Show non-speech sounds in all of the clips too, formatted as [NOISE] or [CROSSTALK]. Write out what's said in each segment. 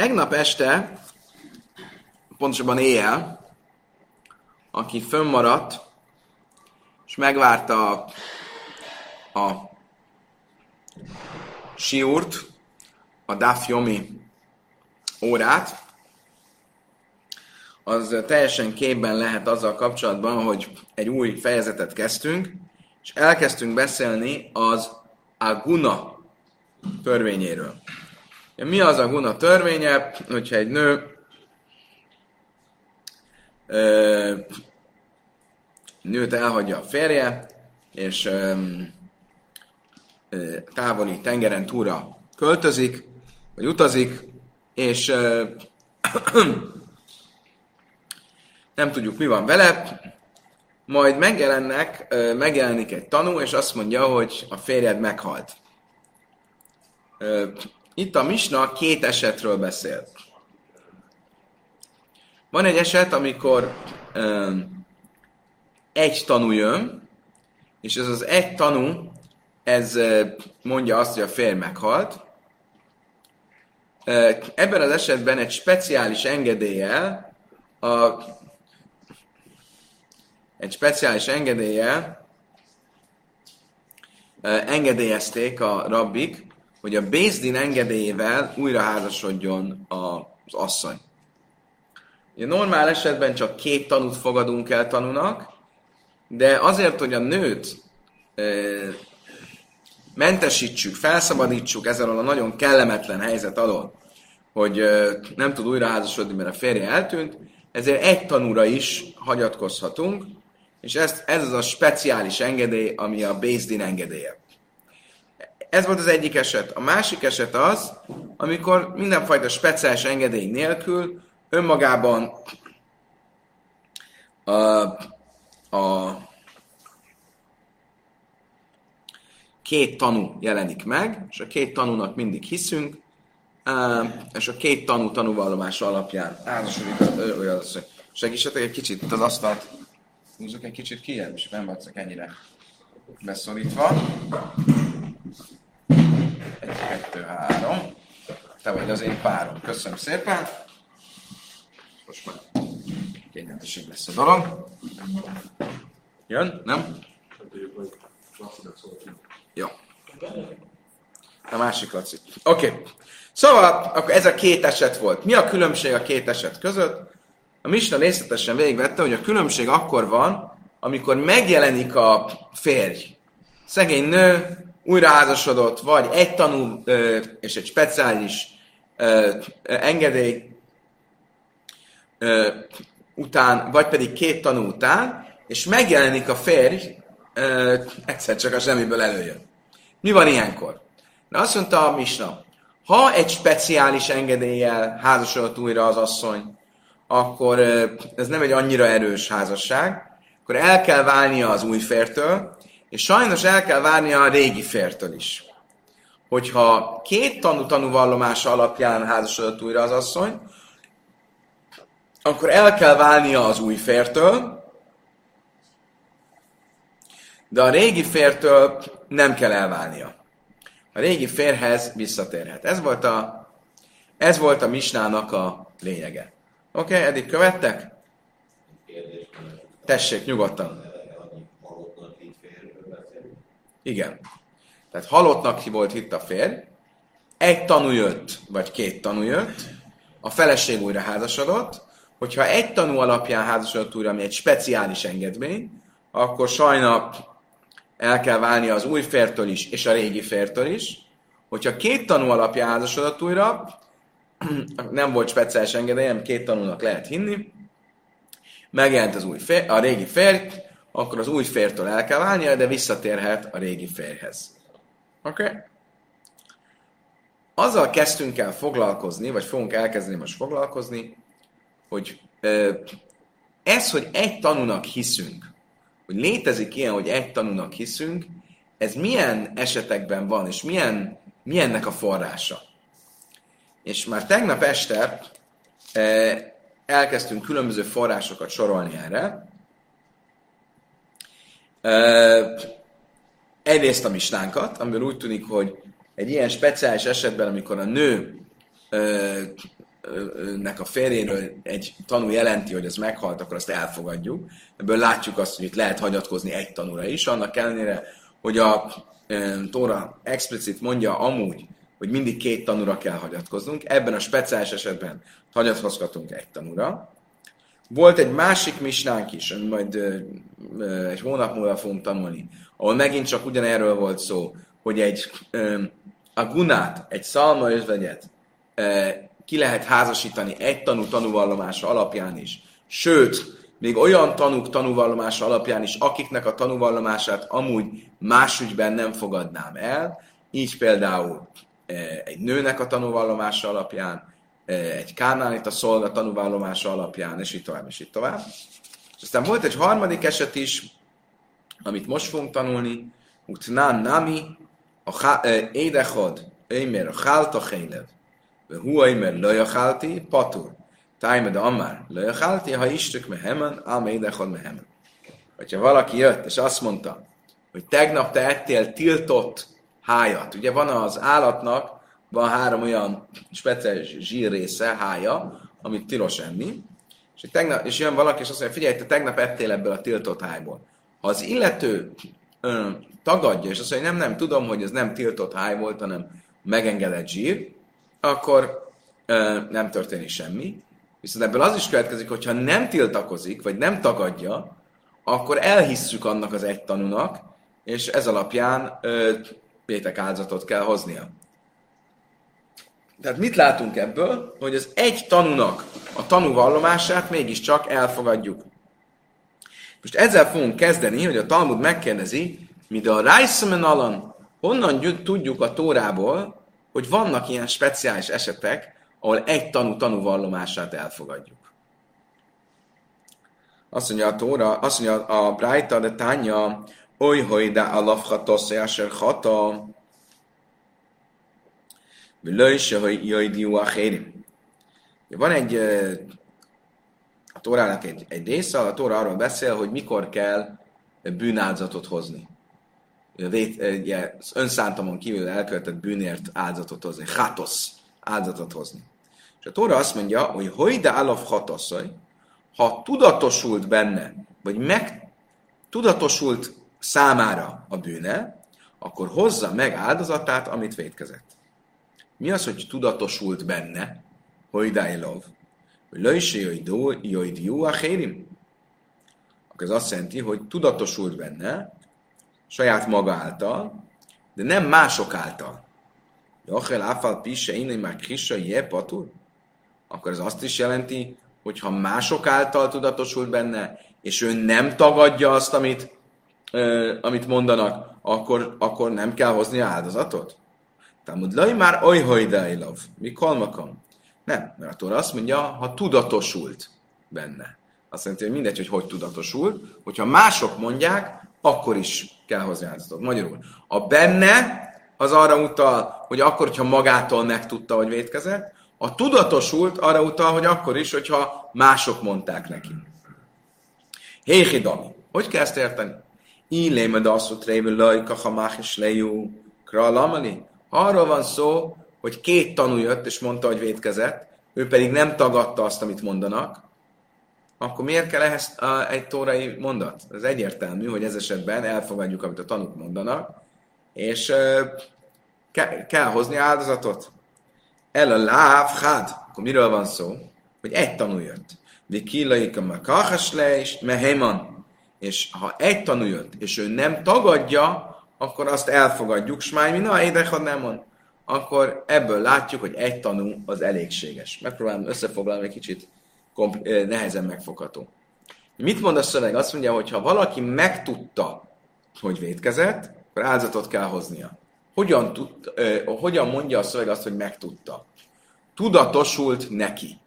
Tegnap este, pontosabban éjjel, aki fönnmaradt, és megvárta a, a siúrt, a Dafjomi órát, az teljesen képben lehet azzal kapcsolatban, hogy egy új fejezetet kezdtünk, és elkezdtünk beszélni az Aguna törvényéről. Mi az a Guna törvénye, hogyha egy nő ö, nőt elhagyja a férje, és ö, ö, távoli tengeren túra költözik, vagy utazik, és ö, [CLEARS THROAT] nem tudjuk, mi van vele, majd megjelennek, megjelenik egy tanú, és azt mondja, hogy a férjed meghalt. Itt a Misna két esetről beszél. Van egy eset, amikor egy tanú jön, és ez az egy tanú, ez mondja azt, hogy a férj meghalt. Ebben az esetben egy speciális engedéllyel a egy speciális engedéllyel engedélyezték a rabbik, hogy a Bézdin engedélyével újra házasodjon az asszony. Ugye normál esetben csak két tanút fogadunk el tanúnak, de azért, hogy a nőt e, mentesítsük, felszabadítsuk ezzel a nagyon kellemetlen helyzet alól, hogy e, nem tud újra házasodni, mert a férje eltűnt, ezért egy tanúra is hagyatkozhatunk, és ez, ez az a speciális engedély, ami a Bézdin engedélye. Ez volt az egyik eset. A másik eset az, amikor mindenfajta speciális engedély nélkül önmagában a, a két tanú jelenik meg, és a két tanúnak mindig hiszünk, és a két tanú tanúvallomása alapján állasodik, segítsetek egy kicsit itt az asztalt húzzuk egy kicsit ki, és nem vagyok ennyire beszorítva. Egy, kettő, három. Te vagy az én párom. Köszönöm szépen. Most már kényelmesebb lesz a dolog. Jön? Nem? Jó. A másik laci. Oké. Okay. Szóval, akkor ez a két eset volt. Mi a különbség a két eset között? A Misna részletesen végigvette, hogy a különbség akkor van, amikor megjelenik a férj. Szegény nő, újraházasodott, vagy egy tanú és egy speciális engedély után, vagy pedig két tanú után, és megjelenik a férj, egyszer csak a semmiből előjön. Mi van ilyenkor? Na azt mondta a Misna, ha egy speciális engedéllyel házasodott újra az asszony, akkor ez nem egy annyira erős házasság, akkor el kell válnia az új fértől, és sajnos el kell várnia a régi fértől is. Hogyha két tanú tanúvallomása alapján házasodott újra az asszony, akkor el kell válnia az új fértől, de a régi fértől nem kell elválnia. A régi férhez visszatérhet. Ez volt a, ez volt a misnának a lényege. Oké, okay, eddig követtek? Tessék, nyugodtan. Igen. Tehát halottnak volt itt a férj, egy tanú jött, vagy két tanú jött, a feleség újra házasodott, hogyha egy tanú alapján házasodott újra, ami egy speciális engedmény, akkor sajna el kell válni az új fértől is, és a régi fértől is. Hogyha két tanú alapján házasodott újra, [CLEARS THROAT] nem volt speciális engedélyem, két tanulnak lehet hinni, megjelent az új fér, a régi férj, akkor az új fértől el kell válnia, de visszatérhet a régi férjhez. Oké? Okay? Azzal kezdtünk el foglalkozni, vagy fogunk elkezdeni most foglalkozni, hogy ez, hogy egy tanúnak hiszünk, hogy létezik ilyen, hogy egy tanúnak hiszünk, ez milyen esetekben van, és milyen, milyennek a forrása. És már tegnap este elkezdtünk különböző forrásokat sorolni erre. Egyrészt a mistánkat, amiből úgy tűnik, hogy egy ilyen speciális esetben, amikor a nő nek a férjéről egy tanú jelenti, hogy ez meghalt, akkor azt elfogadjuk. Ebből látjuk azt, hogy itt lehet hagyatkozni egy tanúra is, annak ellenére, hogy a Tóra explicit mondja amúgy, hogy mindig két tanúra kell hagyatkoznunk. Ebben a speciális esetben hagyatkozhatunk egy tanúra. Volt egy másik misnánk is, ami majd egy hónap múlva fogunk tanulni, ahol megint csak ugyanerről volt szó, hogy egy a gunát, egy szalma özvegyet ki lehet házasítani egy tanú tanúvallomása alapján is. Sőt, még olyan tanúk tanúvallomása alapján is, akiknek a tanúvallomását amúgy más ügyben nem fogadnám el, így például egy nőnek a tanúvallomása alapján, egy a szolga tanúvallomása alapján, és így tovább, és így tovább. És aztán volt egy harmadik eset is, amit most fogunk tanulni, utnán nami, a édechod, émer, a hálta hélev, hu émer, lajachálti, patur. Tájmed Amár, lajachálti, ha istük mehemen, ám édechod mehemen. Hogyha valaki jött, és azt mondta, hogy tegnap te ettél tiltott hájat. Ugye van az állatnak, van három olyan speciális zsírrésze, hája, amit tilos enni, és, tegnap, és jön valaki, és azt mondja, figyelj, te tegnap ettél ebből a tiltott hájból. Ha az illető ö, tagadja, és azt mondja, nem, nem, tudom, hogy ez nem tiltott háj volt, hanem megengedett zsír, akkor ö, nem történik semmi. Viszont ebből az is következik, hogyha nem tiltakozik, vagy nem tagadja, akkor elhisszük annak az egy tanúnak, és ez alapján ö, pétek áldozatot kell hoznia. Tehát mit látunk ebből? Hogy az egy tanúnak a tanúvallomását mégiscsak elfogadjuk. Most ezzel fogunk kezdeni, hogy a Talmud megkérdezi, mint a Reissemen alan, honnan tudjuk a Tórából, hogy vannak ilyen speciális esetek, ahol egy tanú tanúvallomását elfogadjuk. Azt mondja a Tóra, azt mondja a Brájta, de tánya, oly, hogy de alafhatosz, hata, van egy a Tórának egy, egy része, a Tóra arról beszél, hogy mikor kell bűnáldozatot hozni. Önszántamon kívül elkövetett bűnért áldozatot hozni, hatosz áldozatot hozni. És a Tóra azt mondja, hogy de állaf hatoszai, ha tudatosult benne, vagy meg tudatosult számára a bűne, akkor hozza meg áldozatát, amit védkezett. Mi az, hogy tudatosult benne? Hogy dájlov. Hogy löjse jöjj jó a hérim. Akkor ez azt jelenti, hogy tudatosult benne, saját maga által, de nem mások által. Jachel áfal pisse innen már krissa je patur. Akkor ez azt is jelenti, hogy ha mások által tudatosult benne, és ő nem tagadja azt, amit, ö, amit mondanak, akkor, akkor nem kell hozni áldozatot? Talmud laj már oly hajdájlav. Mi kalmakam? Nem, mert a Tóra azt mondja, ha tudatosult benne. Azt jelenti, hogy mindegy, hogy hogy tudatosult, hogyha mások mondják, akkor is kell hozni áldozatot. Magyarul, a benne az arra utal, hogy akkor, hogyha magától megtudta, hogy vétkezett, a tudatosult arra utal, hogy akkor is, hogyha mások mondták neki. Héhidami. Hogy kell ezt érteni? Illémed azt, hogy trévő lajka, ha mách is lejú, kralamali. Arról van szó, hogy két tanú jött, és mondta, hogy védkezett, ő pedig nem tagadta azt, amit mondanak, akkor miért kell ehhez egy tórai mondat? Ez egyértelmű, hogy ez esetben elfogadjuk, amit a tanúk mondanak, és ke- kell hozni áldozatot. El a láv, hát, akkor miről van szó? Hogy egy tanú jött. De kilaik a makachas le, és meheman. És ha egy tanú jött, és ő nem tagadja, akkor azt elfogadjuk, smáj, mi na, édechad nem mond. Akkor ebből látjuk, hogy egy tanú az elégséges. Megpróbálom összefoglalni egy kicsit kompl- nehezen megfogható. Mit mond a szöveg? Azt mondja, hogy ha valaki megtudta, hogy védkezett, akkor áldozatot kell hoznia. Hogyan, tud, eh, hogyan mondja a szöveg azt, hogy megtudta? Tudatosult neki.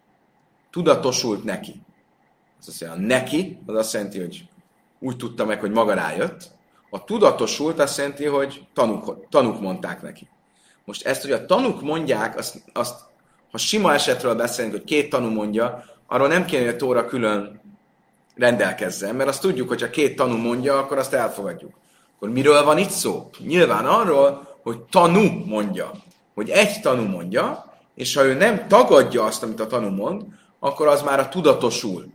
Tudatosult neki. Az azt mondja, neki, az azt jelenti, hogy úgy tudta meg, hogy maga rájött, a tudatosult azt jelenti, hogy tanúk, tanúk mondták neki. Most ezt, hogy a tanúk mondják, azt, azt ha sima esetről beszélünk, hogy két tanú mondja, arról nem kéne, hogy a Tóra külön rendelkezzen, mert azt tudjuk, hogy ha két tanú mondja, akkor azt elfogadjuk. Akkor miről van itt szó? Nyilván arról, hogy tanú mondja, hogy egy tanú mondja, és ha ő nem tagadja azt, amit a tanú mond, akkor az már a tudatosul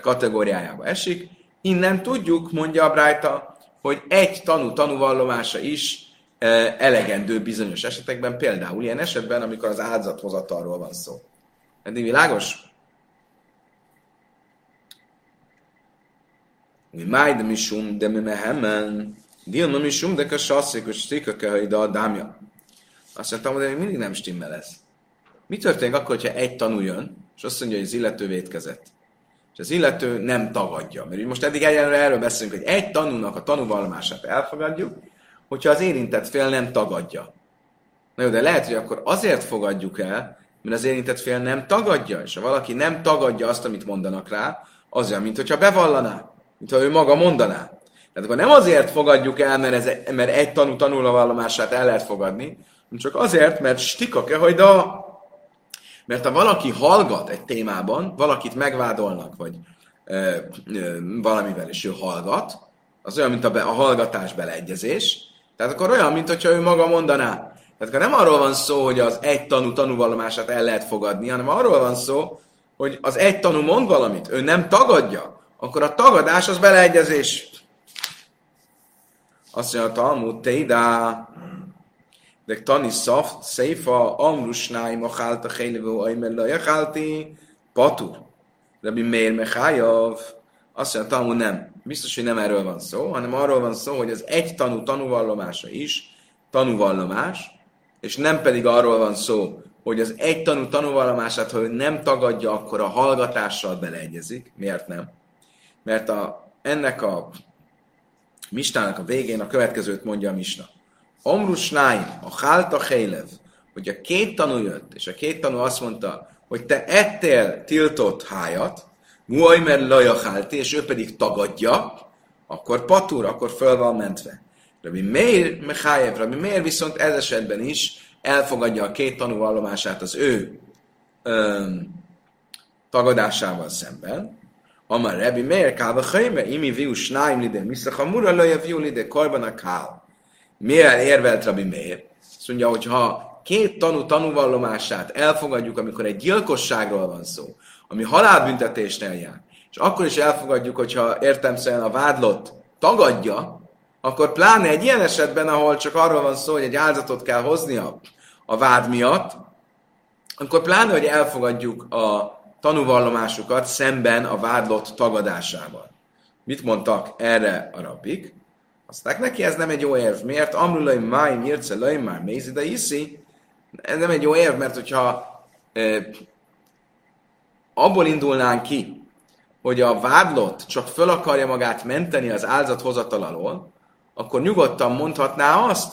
kategóriájába esik. Innen tudjuk, mondja a Brájta, hogy egy tanú tanúvallomása is eh, elegendő bizonyos esetekben, például ilyen esetben, amikor az áldozathozatalról van szó. Eddig világos? Mi májd misum, de mi mehemen, dilma misum, de kassasszik, hogy stika a dámja. Azt mondtam, hogy mindig nem stimmel ez. Mi történik akkor, hogyha egy tanú jön, és azt mondja, hogy az illető vétkezett? És az illető nem tagadja. Mert most eddig egyenlőre erről beszélünk, hogy egy tanúnak a tanúvallomását elfogadjuk, hogyha az érintett fél nem tagadja. Na jó, de lehet, hogy akkor azért fogadjuk el, mert az érintett fél nem tagadja, és ha valaki nem tagadja azt, amit mondanak rá, az olyan, mint hogyha bevallaná, mint ha ő maga mondaná. Tehát akkor nem azért fogadjuk el, mert, ez, mert egy tanú tanulvallomását el lehet fogadni, csak azért, mert stikak-e, hogy a mert ha valaki hallgat egy témában, valakit megvádolnak, vagy ö, ö, valamivel, és ő hallgat, az olyan, mint a, be, a hallgatás beleegyezés, tehát akkor olyan, mint hogyha ő maga mondaná. Tehát akkor nem arról van szó, hogy az egy tanú tanúvallomását el lehet fogadni, hanem arról van szó, hogy az egy tanú mond valamit, ő nem tagadja, akkor a tagadás az beleegyezés. Azt mondja a Talmud, Teidá, de tani szaft, széfa, amrusnáj, machálta, chénevő, ajmella, jachálti, patur. Mi miért mechájav? Azt mondja, tanul nem. Biztos, hogy nem erről van szó, hanem arról van szó, hogy az egy tanú tanúvallomása is tanúvallomás, és nem pedig arról van szó, hogy az egy tanú tanúvallomását, ha ő nem tagadja, akkor a hallgatással beleegyezik. Miért nem? Mert a, ennek a mistának a végén a következőt mondja a misna. Amrusnáim, a Hálta Hélev, hogy a két tanú jött, és a két tanú azt mondta, hogy te ettél tiltott hájat, Muajmer Lajachálti, és ő pedig tagadja, akkor patúr, akkor föl van mentve. Rabbi Meir Mechájev, Rabbi Meir viszont ez esetben is elfogadja a két tanúvallomását az ő öm, tagadásával szemben. Amar Rabbi Meir Kálva Chajme, imi viu snáim lide, mura löjev viu lide, korban a kál. Miért érvelt Rabbi Meir? Azt mondja, hogy ha két tanú tanúvallomását elfogadjuk, amikor egy gyilkosságról van szó, ami halálbüntetésnél jár, és akkor is elfogadjuk, hogyha értemszerűen a vádlott tagadja, akkor pláne egy ilyen esetben, ahol csak arról van szó, hogy egy áldozatot kell hoznia a vád miatt, akkor pláne, hogy elfogadjuk a tanúvallomásukat szemben a vádlott tagadásával. Mit mondtak erre a rabbik? Aztán neki ez nem egy jó érv. Miért? Amrulai máj mirce laj már mézi, de iszi. Ez nem egy jó érv, mert hogyha e, abból indulnánk ki, hogy a vádlott csak föl akarja magát menteni az áldozathozatal alól, akkor nyugodtan mondhatná azt,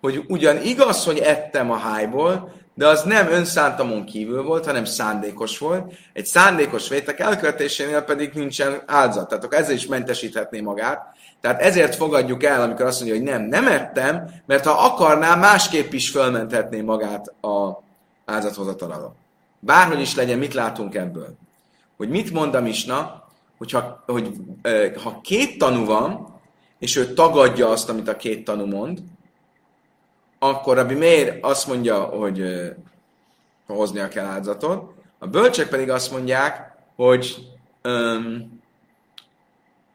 hogy ugyan igaz, hogy ettem a hájból, de az nem önszántamon kívül volt, hanem szándékos volt. Egy szándékos vétek elkövetésénél pedig nincsen áldozat. Tehát akkor ezzel is mentesíthetné magát. Tehát ezért fogadjuk el, amikor azt mondja, hogy nem, nem ettem, mert ha akarná, másképp is fölmenthetné magát a áldozathozatal alól. Bárhogy is legyen, mit látunk ebből? Hogy mit mond a Misna, hogyha, hogy ha két tanú van, és ő tagadja azt, amit a két tanú mond, akkor Rabbi Meir azt mondja, hogy hoznia kell áldozatot, a bölcsek pedig azt mondják, hogy, um,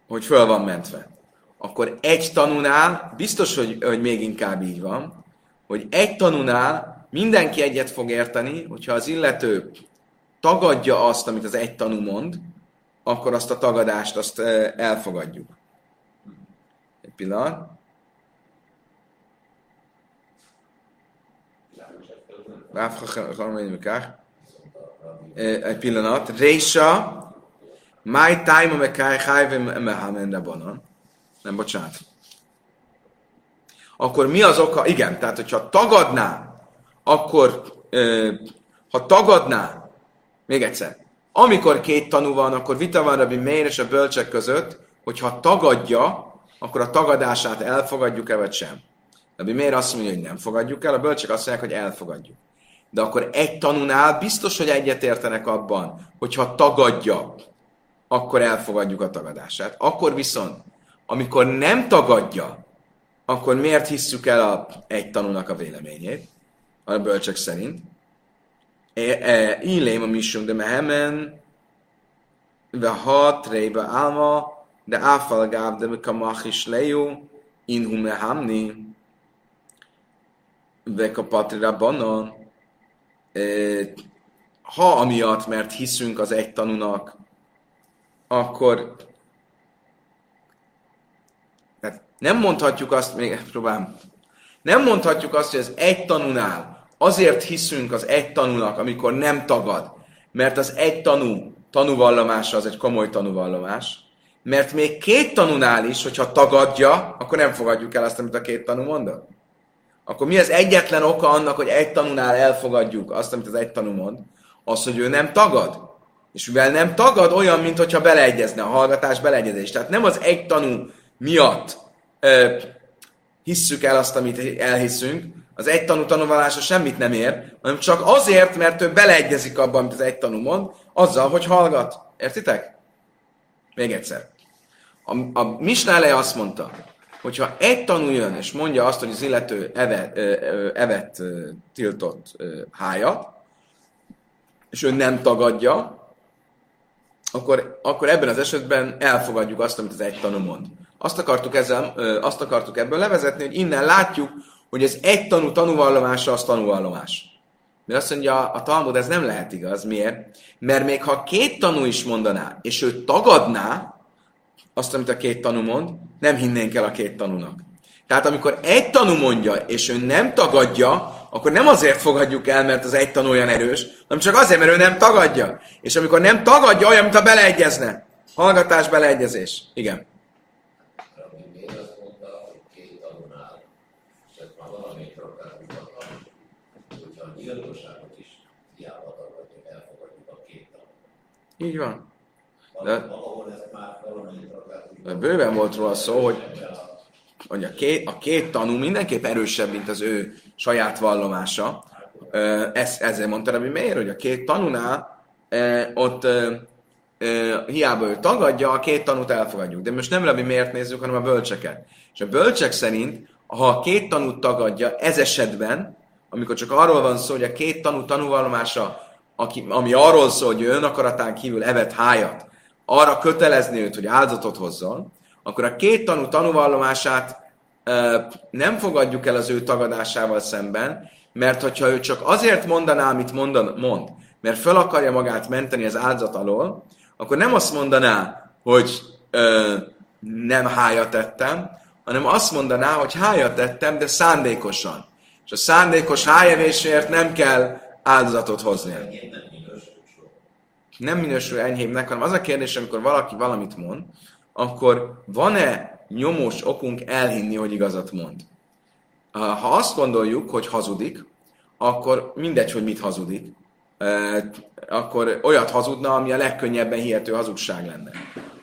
hogy föl van mentve. Akkor egy tanúnál, biztos, hogy, hogy még inkább így van, hogy egy tanúnál mindenki egyet fog érteni, hogyha az illető tagadja azt, amit az egy tanú mond, akkor azt a tagadást azt elfogadjuk. Egy pillanat. Egy pillanat. Résa, my time a mekáj hájvim mehamen rabonon. Nem, bocsánat. Akkor mi az oka? Igen, tehát hogyha tagadná, akkor ha tagadná, még egyszer, amikor két tanú van, akkor vita van Rabbi Meir és a bölcsek között, hogyha tagadja, akkor a tagadását elfogadjuk-e vagy sem. Rabbi Meir azt mondja, hogy nem fogadjuk el, a bölcsek azt mondják, hogy elfogadjuk. De akkor egy tanúnál biztos, hogy egyetértenek abban, hogyha tagadja, akkor elfogadjuk a tagadását. Akkor viszont, amikor nem tagadja, akkor miért hisszük el a egy tanúnak a véleményét, a bölcsek szerint? Illém a misum de mehemen, ve ha trébe álma, de áfal gáb de kamach is lejú, in hume hamni, ve kapatri banon. Ha amiatt, mert hiszünk az egy tanúnak, akkor tehát nem mondhatjuk azt, még próbálom, nem mondhatjuk azt, hogy az egy tanúnál azért hiszünk az egy tanúnak, amikor nem tagad, mert az egy tanú tanúvallomása az egy komoly tanúvallomás, mert még két tanúnál is, hogyha tagadja, akkor nem fogadjuk el azt, amit a két tanú mondott. Akkor mi az egyetlen oka annak, hogy egy tanúnál elfogadjuk azt, amit az egy tanú mond? Az, hogy ő nem tagad. És mivel nem tagad, olyan, mintha beleegyezne a hallgatás beleegyezés. Tehát nem az egy tanú miatt ö, hisszük el azt, amit elhiszünk, az egy tanú tanulvalása semmit nem ér, hanem csak azért, mert ő beleegyezik abban, amit az egy tanú mond, azzal, hogy hallgat. Értitek? Még egyszer. A, a Misnále azt mondta, hogyha egy tanú jön és mondja azt, hogy az illető evet, evet tiltott hájat, és ő nem tagadja, akkor, akkor ebben az esetben elfogadjuk azt, amit az egy tanú mond. Azt akartuk, ezzel, azt akartuk ebből levezetni, hogy innen látjuk, hogy ez egy tanú tanúvallomása az tanúvallomás. Mert azt mondja, a Talmud ez nem lehet igaz. Miért? Mert még ha két tanú is mondaná, és ő tagadná azt, amit a két tanú mond, nem hinnénk el a két tanúnak. Tehát amikor egy tanú mondja, és ő nem tagadja, akkor nem azért fogadjuk el, mert az egy tanú olyan erős, hanem csak azért, mert ő nem tagadja. És amikor nem tagadja, olyan, mint ha beleegyezne. Hallgatás, beleegyezés. Igen. Így van. De, de bőven volt róla szó, hogy, hogy a, két, a két tanú mindenképp erősebb, mint az ő saját vallomása. Ez, ezzel mondta Rabbi Meir, hogy a két tanúnál ott hiába ő tagadja, a két tanút elfogadjuk. De most nem Rabbi miért nézzük, hanem a bölcseket. És a bölcsek szerint, ha a két tanút tagadja, ez esetben, amikor csak arról van szó, hogy a két tanú tanúvallomása aki, ami arról szól, hogy ön akaratán kívül evet hájat, arra kötelezni őt, hogy áldozatot hozzon, akkor a két tanú tanúvallomását nem fogadjuk el az ő tagadásával szemben, mert hogyha ő csak azért mondaná, amit mondan, mond, mert fel akarja magát menteni az áldozat alól, akkor nem azt mondaná, hogy e, nem hájat tettem, hanem azt mondaná, hogy hájat tettem, de szándékosan. És a szándékos hájevésért nem kell áldozatot hozni. Nem minősül enyhébbnek, hanem az a kérdés, amikor valaki valamit mond, akkor van-e nyomós okunk elhinni, hogy igazat mond? Ha azt gondoljuk, hogy hazudik, akkor mindegy, hogy mit hazudik, akkor olyat hazudna, ami a legkönnyebben hihető hazugság lenne.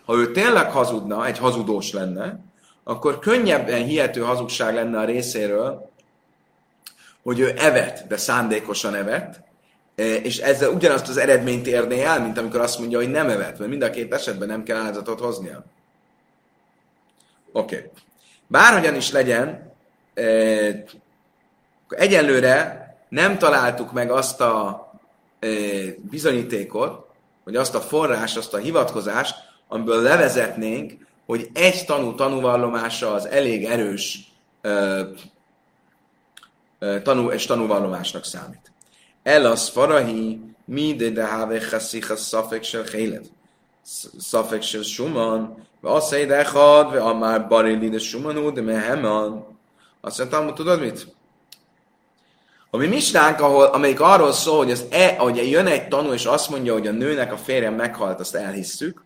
Ha ő tényleg hazudna, egy hazudós lenne, akkor könnyebben hihető hazugság lenne a részéről, hogy ő evet, de szándékosan evet, e, és ezzel ugyanazt az eredményt érné el, mint amikor azt mondja, hogy nem evet, mert mind a két esetben nem kell áldozatot hoznia. Oké. Okay. Bárhogyan is legyen, e, egyelőre nem találtuk meg azt a bizonyítékot, vagy azt a forrás, azt a hivatkozást, amiből levezetnénk, hogy egy tanú tanúvallomása az elég erős tanú és tanúvallomásnak számít. El az farahi, mi de have chaszicha szafek se hélet. Szafek se suman, ve azt de echad, ve amár barili de sumanú, de meheman. Azt mondtam, tudod mit? A mi misnánk, ahol, amelyik arról szól, hogy, az e, hogy jön egy tanú, és azt mondja, hogy a nőnek a férje meghalt, azt elhisszük,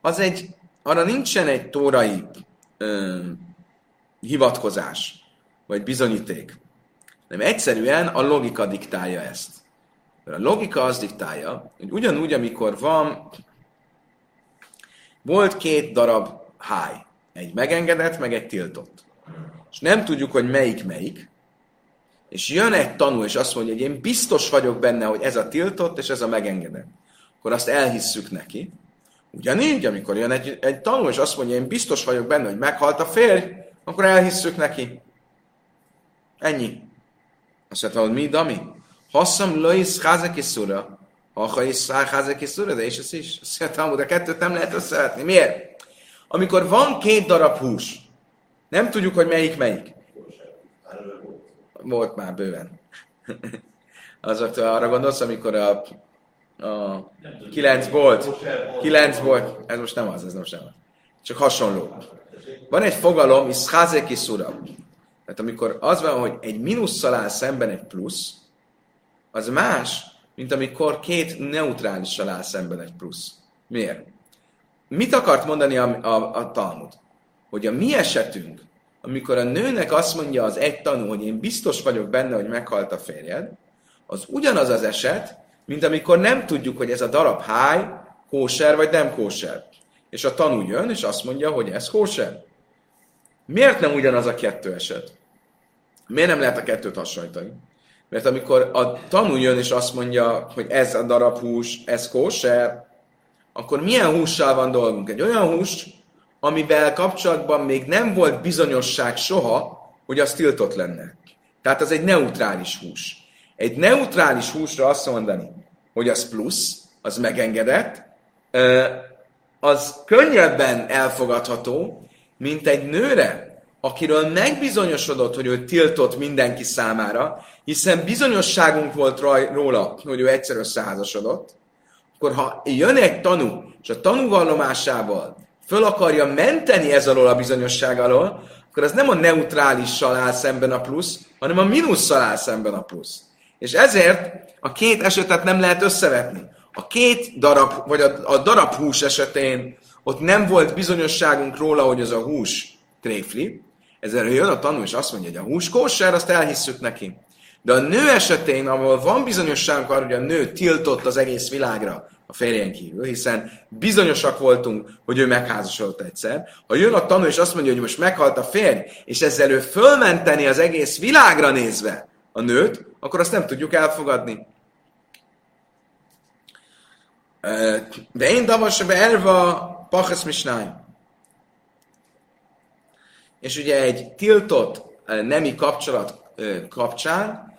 az egy, arra nincsen egy tórai ö, hivatkozás, vagy bizonyíték hanem egyszerűen a logika diktálja ezt. A logika az diktálja, hogy ugyanúgy, amikor van, volt két darab háj, egy megengedett, meg egy tiltott. És nem tudjuk, hogy melyik melyik, és jön egy tanú, és azt mondja, hogy én biztos vagyok benne, hogy ez a tiltott, és ez a megengedett. Akkor azt elhisszük neki. Ugyanígy, amikor jön egy, egy tanú, és azt mondja, én biztos vagyok benne, hogy meghalt a férj, akkor elhisszük neki. Ennyi. Azt mondta, hogy mi, Dami? Hasszam lois házekiszura, ha is házekiszura, de és ez is. Azt mondja, de kettőt nem lehet összevetni. Miért? Amikor van két darab hús, nem tudjuk, hogy melyik melyik. Volt már bőven. [LAUGHS] Azoktól arra gondolsz, amikor a, a kilenc volt, kilenc volt, ez most nem az, ez most nem az. Csak hasonló. Van egy fogalom, is szura. Tehát amikor az van, hogy egy mínusszal áll szemben egy plusz, az más, mint amikor két neutrálissal áll szemben egy plusz. Miért? Mit akart mondani a, a, a Talmud? Hogy a mi esetünk, amikor a nőnek azt mondja az egy tanú, hogy én biztos vagyok benne, hogy meghalt a férjed, az ugyanaz az eset, mint amikor nem tudjuk, hogy ez a darab háj kóser vagy nem kóser. És a tanú jön, és azt mondja, hogy ez kóser. Miért nem ugyanaz a kettő eset? Miért nem lehet a kettőt hasonlítani? Mert amikor a tanú jön, és azt mondja, hogy ez a darab hús, ez kóser, akkor milyen hússal van dolgunk? Egy olyan hús, amivel kapcsolatban még nem volt bizonyosság soha, hogy az tiltott lenne. Tehát az egy neutrális hús. Egy neutrális húsra azt mondani, hogy az plusz, az megengedett, az könnyebben elfogadható, mint egy nőre, akiről megbizonyosodott, hogy ő tiltott mindenki számára, hiszen bizonyosságunk volt róla, hogy ő egyszer összeházasodott, akkor ha jön egy tanú, és a tanúvallomásával föl akarja menteni ez alól a bizonyosság alól, akkor az nem a neutráliссal áll szemben a plusz, hanem a mínusszal áll szemben a plusz. És ezért a két esetet nem lehet összevetni. A két darab, vagy a, a darab hús esetén ott nem volt bizonyosságunk róla, hogy az a hús tréfli, ezzel jön a tanú, és azt mondja, hogy a hús kóser, azt elhisszük neki. De a nő esetén, ahol van bizonyosságunk arra, hogy a nő tiltott az egész világra a férjen kívül, hiszen bizonyosak voltunk, hogy ő megházasodott egyszer. Ha jön a tanú, és azt mondja, hogy most meghalt a férj, és ezzel ő fölmenteni az egész világra nézve a nőt, akkor azt nem tudjuk elfogadni. De én davas be elva pachas. És ugye egy tiltott nemi kapcsolat kapcsán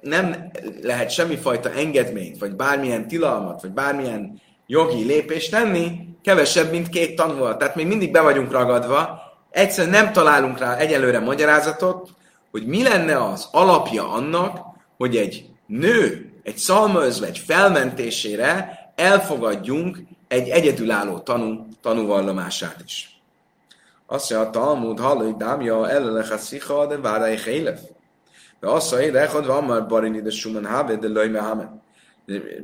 nem lehet semmifajta engedményt, vagy bármilyen tilalmat, vagy bármilyen jogi lépést tenni, kevesebb, mint két tanul. Tehát még mindig be vagyunk ragadva, egyszerűen nem találunk rá egyelőre magyarázatot, hogy mi lenne az alapja annak, hogy egy nő, egy szalmaözvegy felmentésére elfogadjunk egy egyedülálló tanú, tanúvallomását is. Azt a Talmud, hallói dámja, ellelech a szicha, de várai hélef. De azt mondja, de echad van már barini, de suman háve, de löjme háme.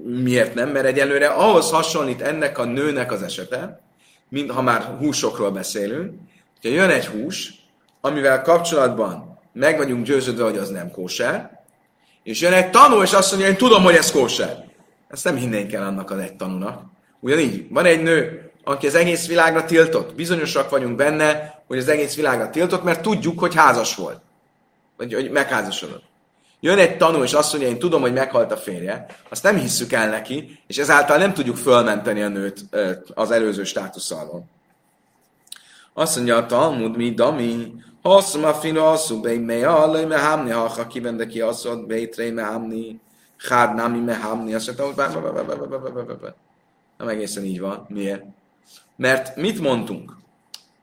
Miért nem? Mert egyelőre ahhoz hasonlít ennek a nőnek az esete, mint ha már húsokról beszélünk, hogyha jön egy hús, amivel kapcsolatban meg vagyunk győződve, hogy az nem kóser, és jön egy tanú, és azt mondja, én tudom, hogy ez kóser. Ezt nem hinnénk el annak az egy tanúnak. Ugyanígy, van egy nő, aki az egész világra tiltott. Bizonyosak vagyunk benne, hogy az egész világra tiltott, mert tudjuk, hogy házas volt. Vagy hogy megházasodott. Jön egy tanú, és azt mondja, én tudom, hogy meghalt a férje, azt nem hisszük el neki, és ezáltal nem tudjuk fölmenteni a nőt az előző státuszalól. Azt mondja a Talmud, mi dami, Hasszum a fino hasszú, bei mely allai me hamni, ha ha kivende ki asszod, bei me hamni, hád nami me hamni, azt mondta, hogy nem egészen így van. Miért? Mert mit mondtunk?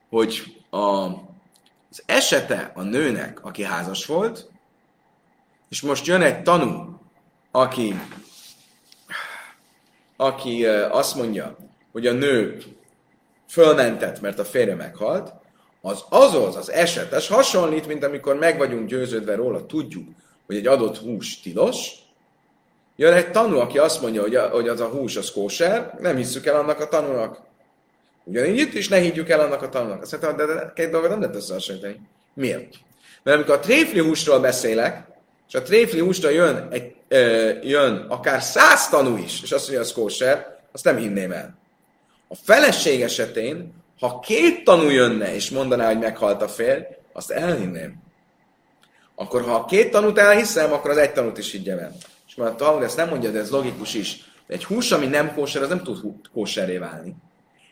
Hogy a, az esete a nőnek, aki házas volt, és most jön egy tanú, aki, aki azt mondja, hogy a nő fölmentett, mert a férje meghalt, az azaz az esetes hasonlít, mint amikor meg vagyunk győződve róla, tudjuk, hogy egy adott hús tilos, jön egy tanú, aki azt mondja, hogy, a, hogy az a hús az kóser, nem hiszük el annak a tanúnak. Ugyanígy itt is ne higgyük el annak a tanúnak. Azt de, de két dolgot nem lehet összehasonlítani. Miért? Mert amikor a tréfli húsról beszélek, és a tréfli húsra jön, egy, ö, jön akár száz tanú is, és azt mondja, az kóser, azt nem hinném el. A feleség esetén ha két tanú jönne és mondaná, hogy meghalt a férj, azt elhinném. Akkor ha két tanút elhiszem, akkor az egy tanút is higgyem el. És már a Talmud ezt nem mondja, de ez logikus is. De egy hús, ami nem kóser, az nem tud kóseré válni.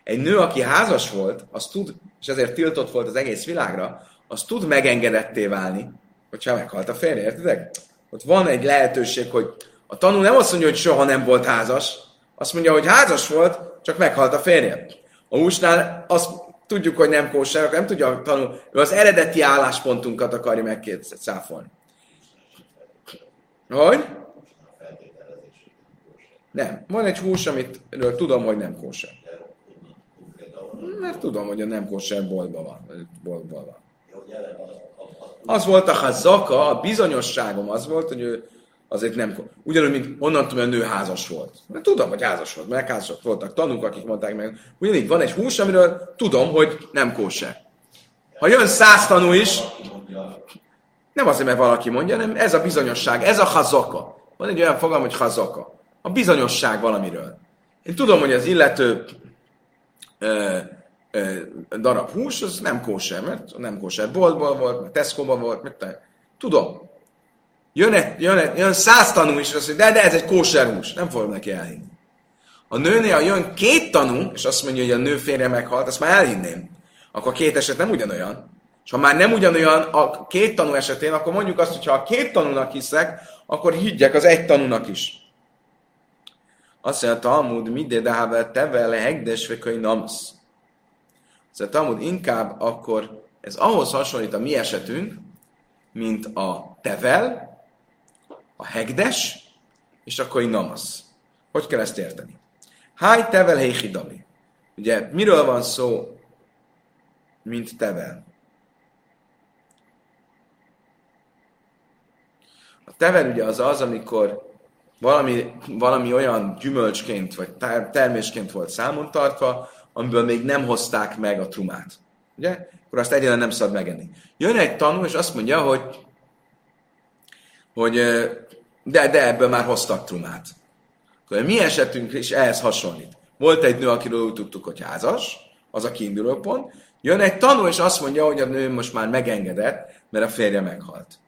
Egy nő, aki házas volt, az tud, és ezért tiltott volt az egész világra, az tud megengedetté válni, hogyha meghalt a férje, értitek? ott van egy lehetőség, hogy a tanú nem azt mondja, hogy soha nem volt házas, azt mondja, hogy házas volt, csak meghalt a férje. A húsnál azt tudjuk, hogy nem kóser, nem tudja tanul, ő az eredeti álláspontunkat akarja megszáfolni. Hogy? Nem. Van egy hús, amit tudom, hogy nem kóser. Mert tudom, hogy a nem kóser boltban van. Boltban van. Az volt a hazaka, a bizonyosságom az volt, hogy ő azért nem... Ugyanúgy, mint onnan tudom, hogy a nő házas volt. Mert tudom, hogy házas volt, mert házas voltak tanúk, akik mondták meg. Ugyanígy van egy hús, amiről tudom, hogy nem kóse. Ha jön száz tanú is, nem azért, mert valaki mondja, hanem ez a bizonyosság, ez a hazaka. Van egy olyan fogalom, hogy hazaka. A bizonyosság valamiről. Én tudom, hogy az illető ö, darab hús, az nem kóse, mert nem kóse boltból volt, mert Tesco-ban volt, mert tudom. Jön, egy, jön, egy, jön száz tanú is, azt mondja, de, de ez egy kóser hús. Nem fogom neki elhinni. A nőnél, ha jön két tanú, és azt mondja, hogy a nő férje meghalt, azt már elhinném. Akkor a két eset nem ugyanolyan. És ha már nem ugyanolyan a két tanú esetén, akkor mondjuk azt, hogy ha a két tanúnak hiszek, akkor higgyek az egy tanúnak is. Azt mondja, Talmud, midé de tevel hegdes vekai namsz. Szóval Talmud inkább akkor ez ahhoz hasonlít a mi esetünk, mint a tevel, a hegdes, és akkor namasz. Hogy kell ezt érteni? Háj tevel héhidami. Ugye miről van szó, mint tevel? A tevel ugye az az, amikor valami, valami olyan gyümölcsként vagy termésként volt számon tartva, amiből még nem hozták meg a trumát. Ugye? Akkor azt egyáltalán nem szabad megenni. Jön egy tanú, és azt mondja, hogy, hogy de, de ebből már hoztak trumát. Akkor mi esetünk is ehhez hasonlít. Volt egy nő, akiről úgy tudtuk, hogy házas, az a kiinduló pont. Jön egy tanú, és azt mondja, hogy a nő most már megengedett, mert a férje meghalt.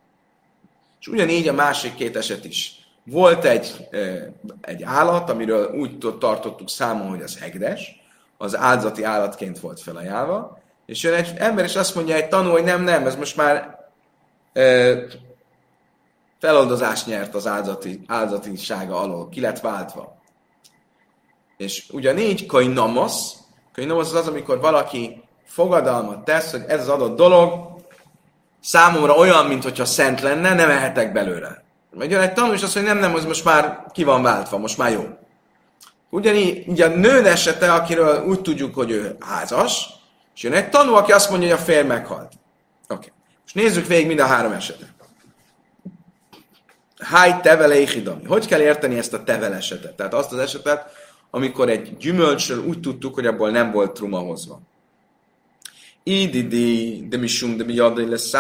És ugyanígy a másik két eset is. Volt egy, egy állat, amiről úgy tartottuk számon, hogy az hegdes, az áldozati állatként volt felajánlva, és jön egy ember, és azt mondja egy tanú, hogy nem, nem, ez most már e, feloldozást nyert az áldozati, áldozatisága alól, ki lett váltva. És ugyanígy kainamos, kainamos az az, amikor valaki fogadalmat tesz, hogy ez az adott dolog számomra olyan, mint szent lenne, nem ehetek belőle. Vagy jön egy tanú, és azt mondja, nem, nem, az most már ki van váltva, most már jó. Ugyanígy a nő esete, akiről úgy tudjuk, hogy ő házas, és jön egy tanú, aki azt mondja, hogy a férj meghalt. Oké. Okay. És nézzük végig mind a három esetet. Háj tevele éhidami. Hogy kell érteni ezt a tevel esetet? Tehát azt az esetet, amikor egy gyümölcsről úgy tudtuk, hogy abból nem volt truma hozva. Ididi, de mi sum, de mi jadai lesz.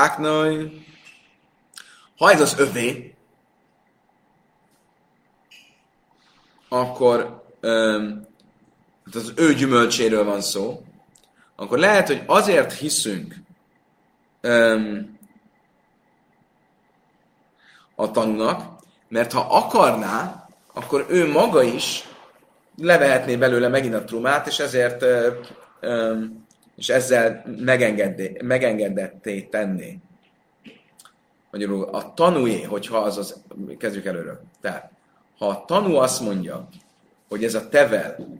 Ha ez az övé, akkor um, az ő gyümölcséről van szó, akkor lehet, hogy azért hiszünk um, a tanúnak, mert ha akarná, akkor ő maga is levehetné belőle megint a trumát, és ezért um, és ezzel megengedetté tenni. Magyarul a tanúé, hogyha az az, kezdjük előről. Tehát, ha a tanú azt mondja, hogy ez a tevel,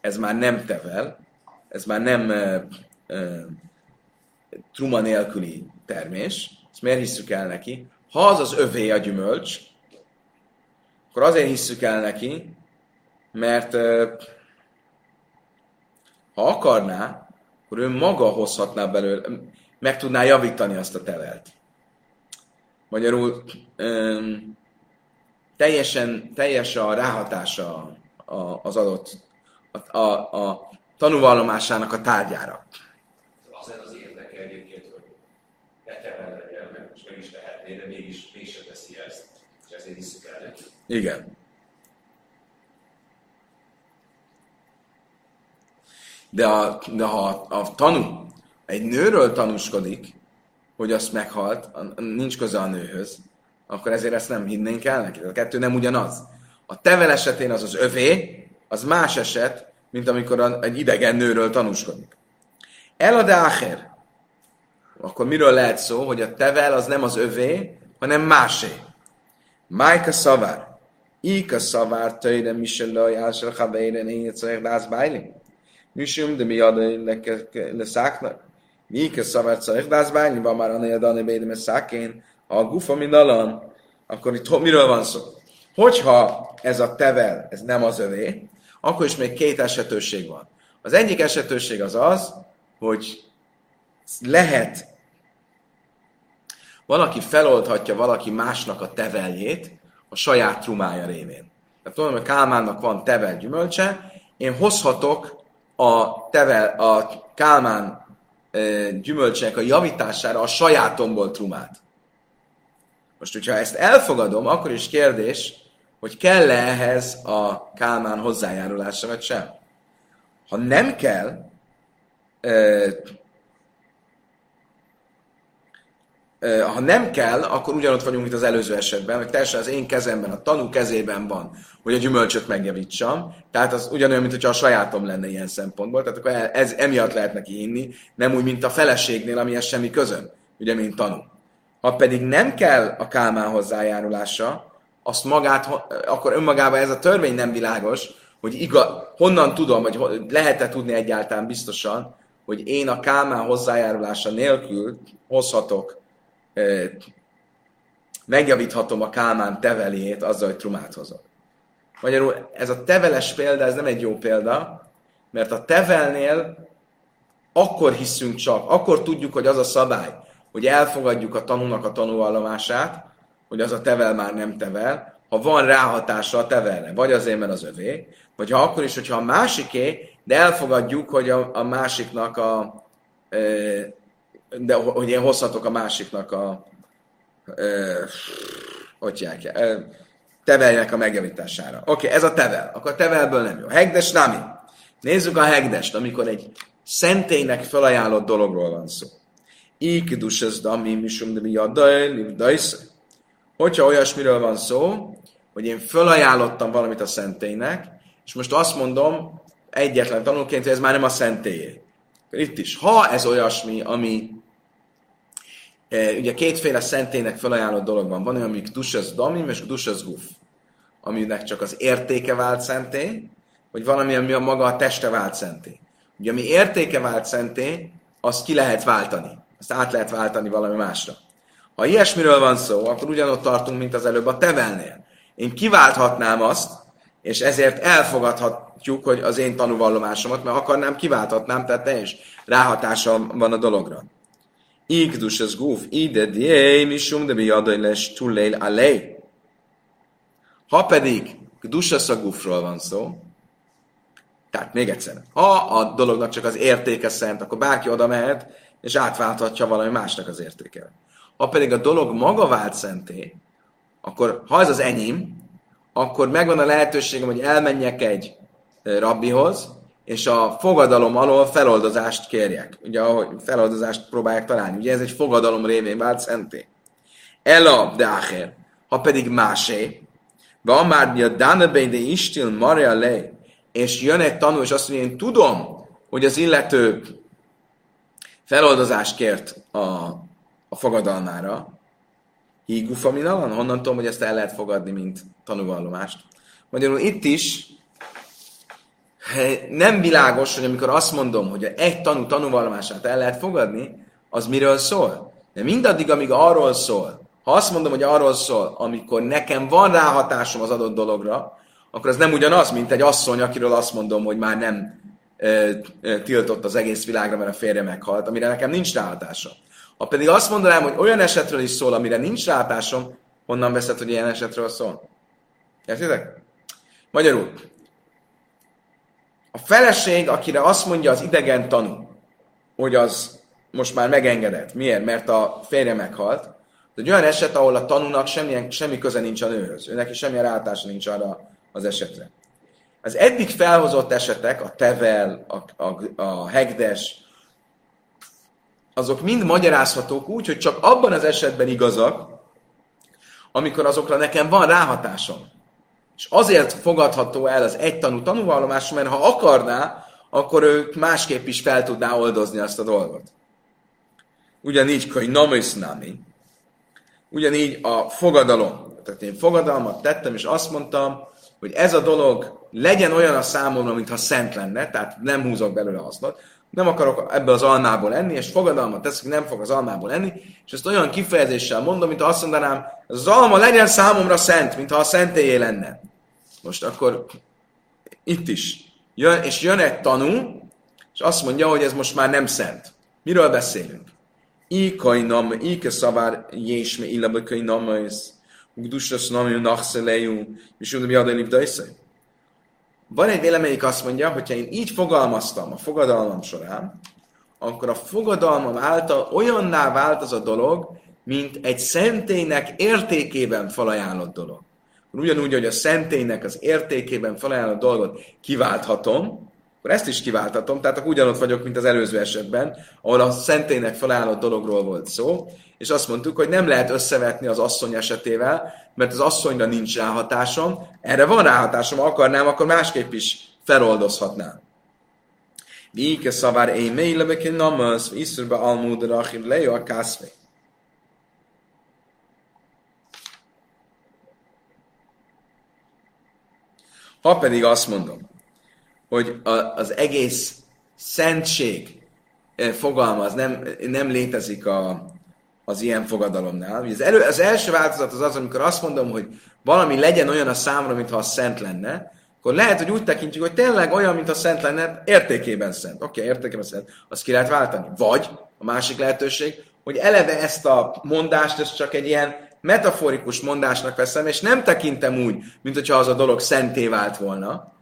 ez már nem tevel, ez már nem uh, uh, truma nélküli termés, ezt miért hisszük el neki? Ha az az övé a gyümölcs, akkor azért hisszük el neki, mert uh, ha akarná, akkor ő maga hozhatná belőle, meg tudná javítani azt a tevelt. Magyarul um, teljesen, teljes a ráhatása az adott a, a, a tanúvallomásának a tárgyára. Azért az érdeke egyébként, hogy betevel legyen, mert most meg is tehetné, de mégis mégsem teszi ezt, és ezért hiszük el neki. Igen. De, a, de ha a tanú egy nőről tanúskodik, hogy azt meghalt, nincs köze a nőhöz, akkor ezért ezt nem hinnénk el neki. A kettő nem ugyanaz. A tevel esetén az az övé, az más eset, mint amikor egy idegen nőről tanúskodik. Elad áher, akkor miről lehet szó, hogy a tevel az nem az övé, hanem másé. Májka szavár. Ika szavár töjre miselaj ásra havére négy szajek lász bájli. Misum, de mi ad leszáknak. Ika szavár szajek lász bájli, van már annél adani bédeme szákén. A gufa mindalan. Akkor itt miről van szó? Hogyha ez a tevel, ez nem az övé, akkor is még két esetőség van. Az egyik esetőség az az, hogy lehet valaki feloldhatja valaki másnak a teveljét a saját trumája révén. Tehát tudom, hogy Kálmánnak van tevel gyümölcse, én hozhatok a, tevel, a Kálmán gyümölcsének a javítására a sajátomból trumát. Most, hogyha ezt elfogadom, akkor is kérdés, hogy kell-e ehhez a Kálmán hozzájárulása, vagy sem. Ha nem kell, ha nem kell, akkor ugyanott vagyunk, mint az előző esetben, hogy teljesen az én kezemben, a tanú kezében van, hogy a gyümölcsöt megjavítsam. Tehát az ugyanolyan, mint hogyha a sajátom lenne ilyen szempontból. Tehát akkor ez emiatt lehet neki inni, nem úgy, mint a feleségnél, amihez semmi közön, ugye, mint tanú. Ha pedig nem kell a kálmán hozzájárulása, azt magát, akkor önmagában ez a törvény nem világos, hogy iga, honnan tudom, vagy lehet-e tudni egyáltalán biztosan, hogy én a Kálmán hozzájárulása nélkül hozhatok, megjavíthatom a Kálmán teveléjét azzal, hogy trumát hozok. Magyarul ez a teveles példa, ez nem egy jó példa, mert a tevelnél akkor hiszünk csak, akkor tudjuk, hogy az a szabály, hogy elfogadjuk a tanúnak a tanúvallomását, hogy az a tevel már nem tevel, ha van ráhatása a tevelre, vagy azért, mert az övé, vagy ha akkor is, hogyha a másiké, de elfogadjuk, hogy a, a másiknak a, de hogy én hozhatok a másiknak a, hogy hívják, tevelnek a megjavítására. Oké, okay, ez a tevel. Akkor a tevelből nem jó. Hegdes nami. Nézzük a hegdest, amikor egy szentélynek felajánlott dologról van szó. Íkidus ez dami, misum de mi jadaj, Hogyha olyasmiről van szó, hogy én fölajánlottam valamit a szentélynek, és most azt mondom egyetlen tanulként, hogy ez már nem a szentélyé. Itt is, ha ez olyasmi, ami e, ugye kétféle szentélynek felajánlott dolog van. Van olyan, amik dusas damim és dusas guf, aminek csak az értéke vált szentély, vagy valami, ami a maga a teste vált szentély. Ugye, ami értéke vált szentély, azt ki lehet váltani. Azt át lehet váltani valami másra. Ha ilyesmiről van szó, akkor ugyanott tartunk, mint az előbb a tevelnél. Én kiválthatnám azt, és ezért elfogadhatjuk, hogy az én tanúvallomásomat, mert akarnám, kiválthatnám, tehát teljes ráhatása van a dologra. Ikdus az guf, ide dié, misum de biadai les tullél alej. Ha pedig kdus a gufról van szó, tehát még egyszer, ha a dolognak csak az értéke szent, akkor bárki oda mehet, és átválthatja valami másnak az értéke. Ha pedig a dolog maga vált szenté, akkor ha ez az enyém, akkor megvan a lehetőségem, hogy elmenjek egy rabbihoz, és a fogadalom alól feloldozást kérjek. Ugye, ahogy feloldozást próbálják találni. Ugye ez egy fogadalom révén vált szenté. Ela de acher. Ha pedig másé, van már a Danabé de Istil Maria le, és jön egy tanul, és azt mondja, én tudom, hogy az illető feloldozást kért a, a fogadalmára, hígufa van, honnan tudom, hogy ezt el lehet fogadni, mint tanúvallomást. Magyarul itt is nem világos, hogy amikor azt mondom, hogy egy tanú tanúvallomását el lehet fogadni, az miről szól. De mindaddig, amíg arról szól, ha azt mondom, hogy arról szól, amikor nekem van ráhatásom az adott dologra, akkor az nem ugyanaz, mint egy asszony, akiről azt mondom, hogy már nem e, e, tiltott az egész világra, mert a férje meghalt, amire nekem nincs ráhatásom. Ha pedig azt mondanám, hogy olyan esetről is szól, amire nincs rátásom, honnan veszed, hogy ilyen esetről szól? Értitek? Magyarul, a feleség, akire azt mondja az idegen tanú, hogy az most már megengedett. Miért? Mert a férje meghalt. Ez egy olyan eset, ahol a tanúnak semmilyen, semmi köze nincs a nőhöz. Ő neki semmilyen rátása nincs arra az esetre. Az eddig felhozott esetek, a tevel, a, a, a hegdes, azok mind magyarázhatók úgy, hogy csak abban az esetben igazak, amikor azokra nekem van ráhatásom. És azért fogadható el az egy tanú tanúvallomás, mert ha akarná, akkor ő másképp is fel tudná oldozni azt a dolgot. Ugyanígy, hogy namis nami, ugyanígy a fogadalom. Tehát én fogadalmat tettem, és azt mondtam, hogy ez a dolog legyen olyan a számomra, mintha szent lenne, tehát nem húzok belőle hasznot, nem akarok ebből az almából enni, és fogadalmat teszek, nem fog az almából enni, és ezt olyan kifejezéssel mondom, mint azt mondanám, az alma legyen számomra szent, mintha a szentélyé lenne. Most akkor itt is jön, és jön egy tanú, és azt mondja, hogy ez most már nem szent. Miről beszélünk? Ikai nam, ike szavár jésme illabekai namais, ugdusras namu nachszelejú, és mondom, jadai van egy véleményik azt mondja, hogyha én így fogalmaztam a fogadalmam során, akkor a fogadalmam által olyanná vált az a dolog, mint egy szentélynek értékében felajánlott dolog. Ugyanúgy, hogy a szentélynek az értékében felajánlott dolgot kiválthatom, akkor ezt is kiválthatom, tehát akkor ugyanott vagyok, mint az előző esetben, ahol a szentélynek felajánlott dologról volt szó, és azt mondtuk, hogy nem lehet összevetni az asszony esetével, mert az asszonyra nincs ráhatásom, erre van ráhatásom, ha akarnám, akkor másképp is feloldozhatnám. Víke szavár egy mélylebeké namasz, iszurba almúdra, achim lejó a kászvé. Ha pedig azt mondom, hogy az egész szentség eh, fogalmaz, nem, nem létezik a, az ilyen fogadalomnál. Az, elő, az első változat az az, amikor azt mondom, hogy valami legyen olyan a számra, mintha a szent lenne, akkor lehet, hogy úgy tekintjük, hogy tényleg olyan, mint a szent lenne, értékében szent. Oké, okay, értékében szent, azt ki lehet váltani. Vagy a másik lehetőség, hogy eleve ezt a mondást, ezt csak egy ilyen metaforikus mondásnak veszem, és nem tekintem úgy, mint hogyha az a dolog szenté vált volna.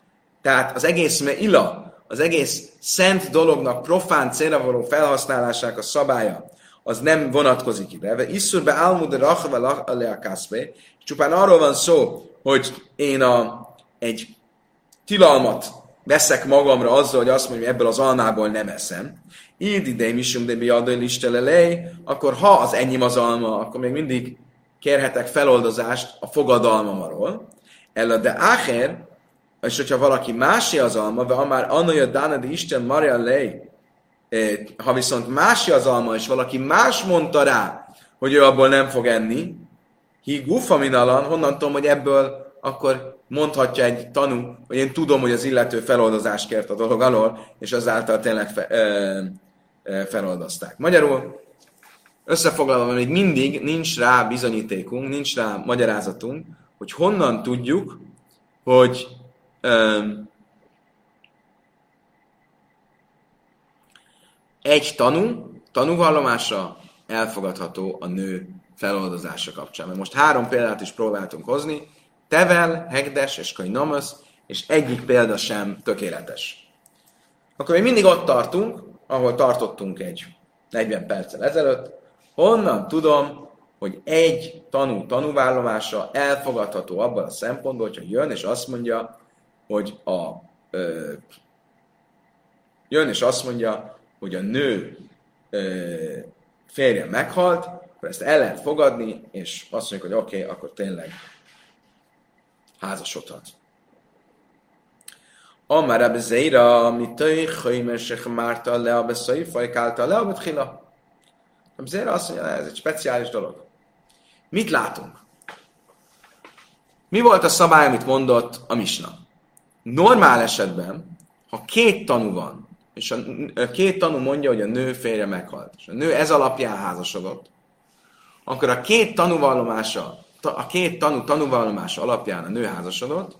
Tehát az egész ila, az egész szent dolognak profán célra való felhasználásának a szabálya, az nem vonatkozik ide. Iszur be álmud rachva le a kaszbe, csupán arról van szó, hogy én a, egy tilalmat veszek magamra azzal, hogy azt mondom, hogy ebből az almából nem eszem. Így ide misum de biadai listelelej, akkor ha az enyém az alma, akkor még mindig kérhetek feloldozást a fogadalmamról. Ella de áher, és hogyha valaki másé az alma, ve amár annaja dánadi Isten Maria lej, ha viszont másja az alma, és valaki más mondta rá, hogy ő abból nem fog enni, hi gufa minalan, honnan tudom, hogy ebből akkor mondhatja egy tanú, hogy én tudom, hogy az illető feloldozást kért a dolog alól, és azáltal tényleg fe, ö, ö, feloldozták. Magyarul összefoglalva, még mindig nincs rá bizonyítékunk, nincs rá magyarázatunk, hogy honnan tudjuk, hogy egy tanú, tanúvallomása elfogadható a nő feloldozása kapcsán. Mert most három példát is próbáltunk hozni, Tevel, Hegdes és Kainamasz, és egyik példa sem tökéletes. Akkor még mindig ott tartunk, ahol tartottunk egy 40 perccel ezelőtt, honnan tudom, hogy egy tanú tanúvállomása elfogadható abban a szempontból, hogyha jön és azt mondja, hogy a ö, jön és azt mondja, hogy a nő ö, férje meghalt, akkor ezt el lehet fogadni, és azt mondjuk, hogy oké, okay, akkor tényleg házasodhat. Amár ebbe zeira, mi töj, hajmesek márta le a beszai, fajkálta le a betchila. A zeira azt mondja, ez egy speciális dolog. Mit látunk? Mi volt a szabály, amit mondott a misna? Normál esetben, ha két tanú van, és a két tanú mondja, hogy a nő férje meghalt, és a nő ez alapján házasodott, akkor a két tanúvallomása, a két tanú tanúvallomása alapján a nő házasodott,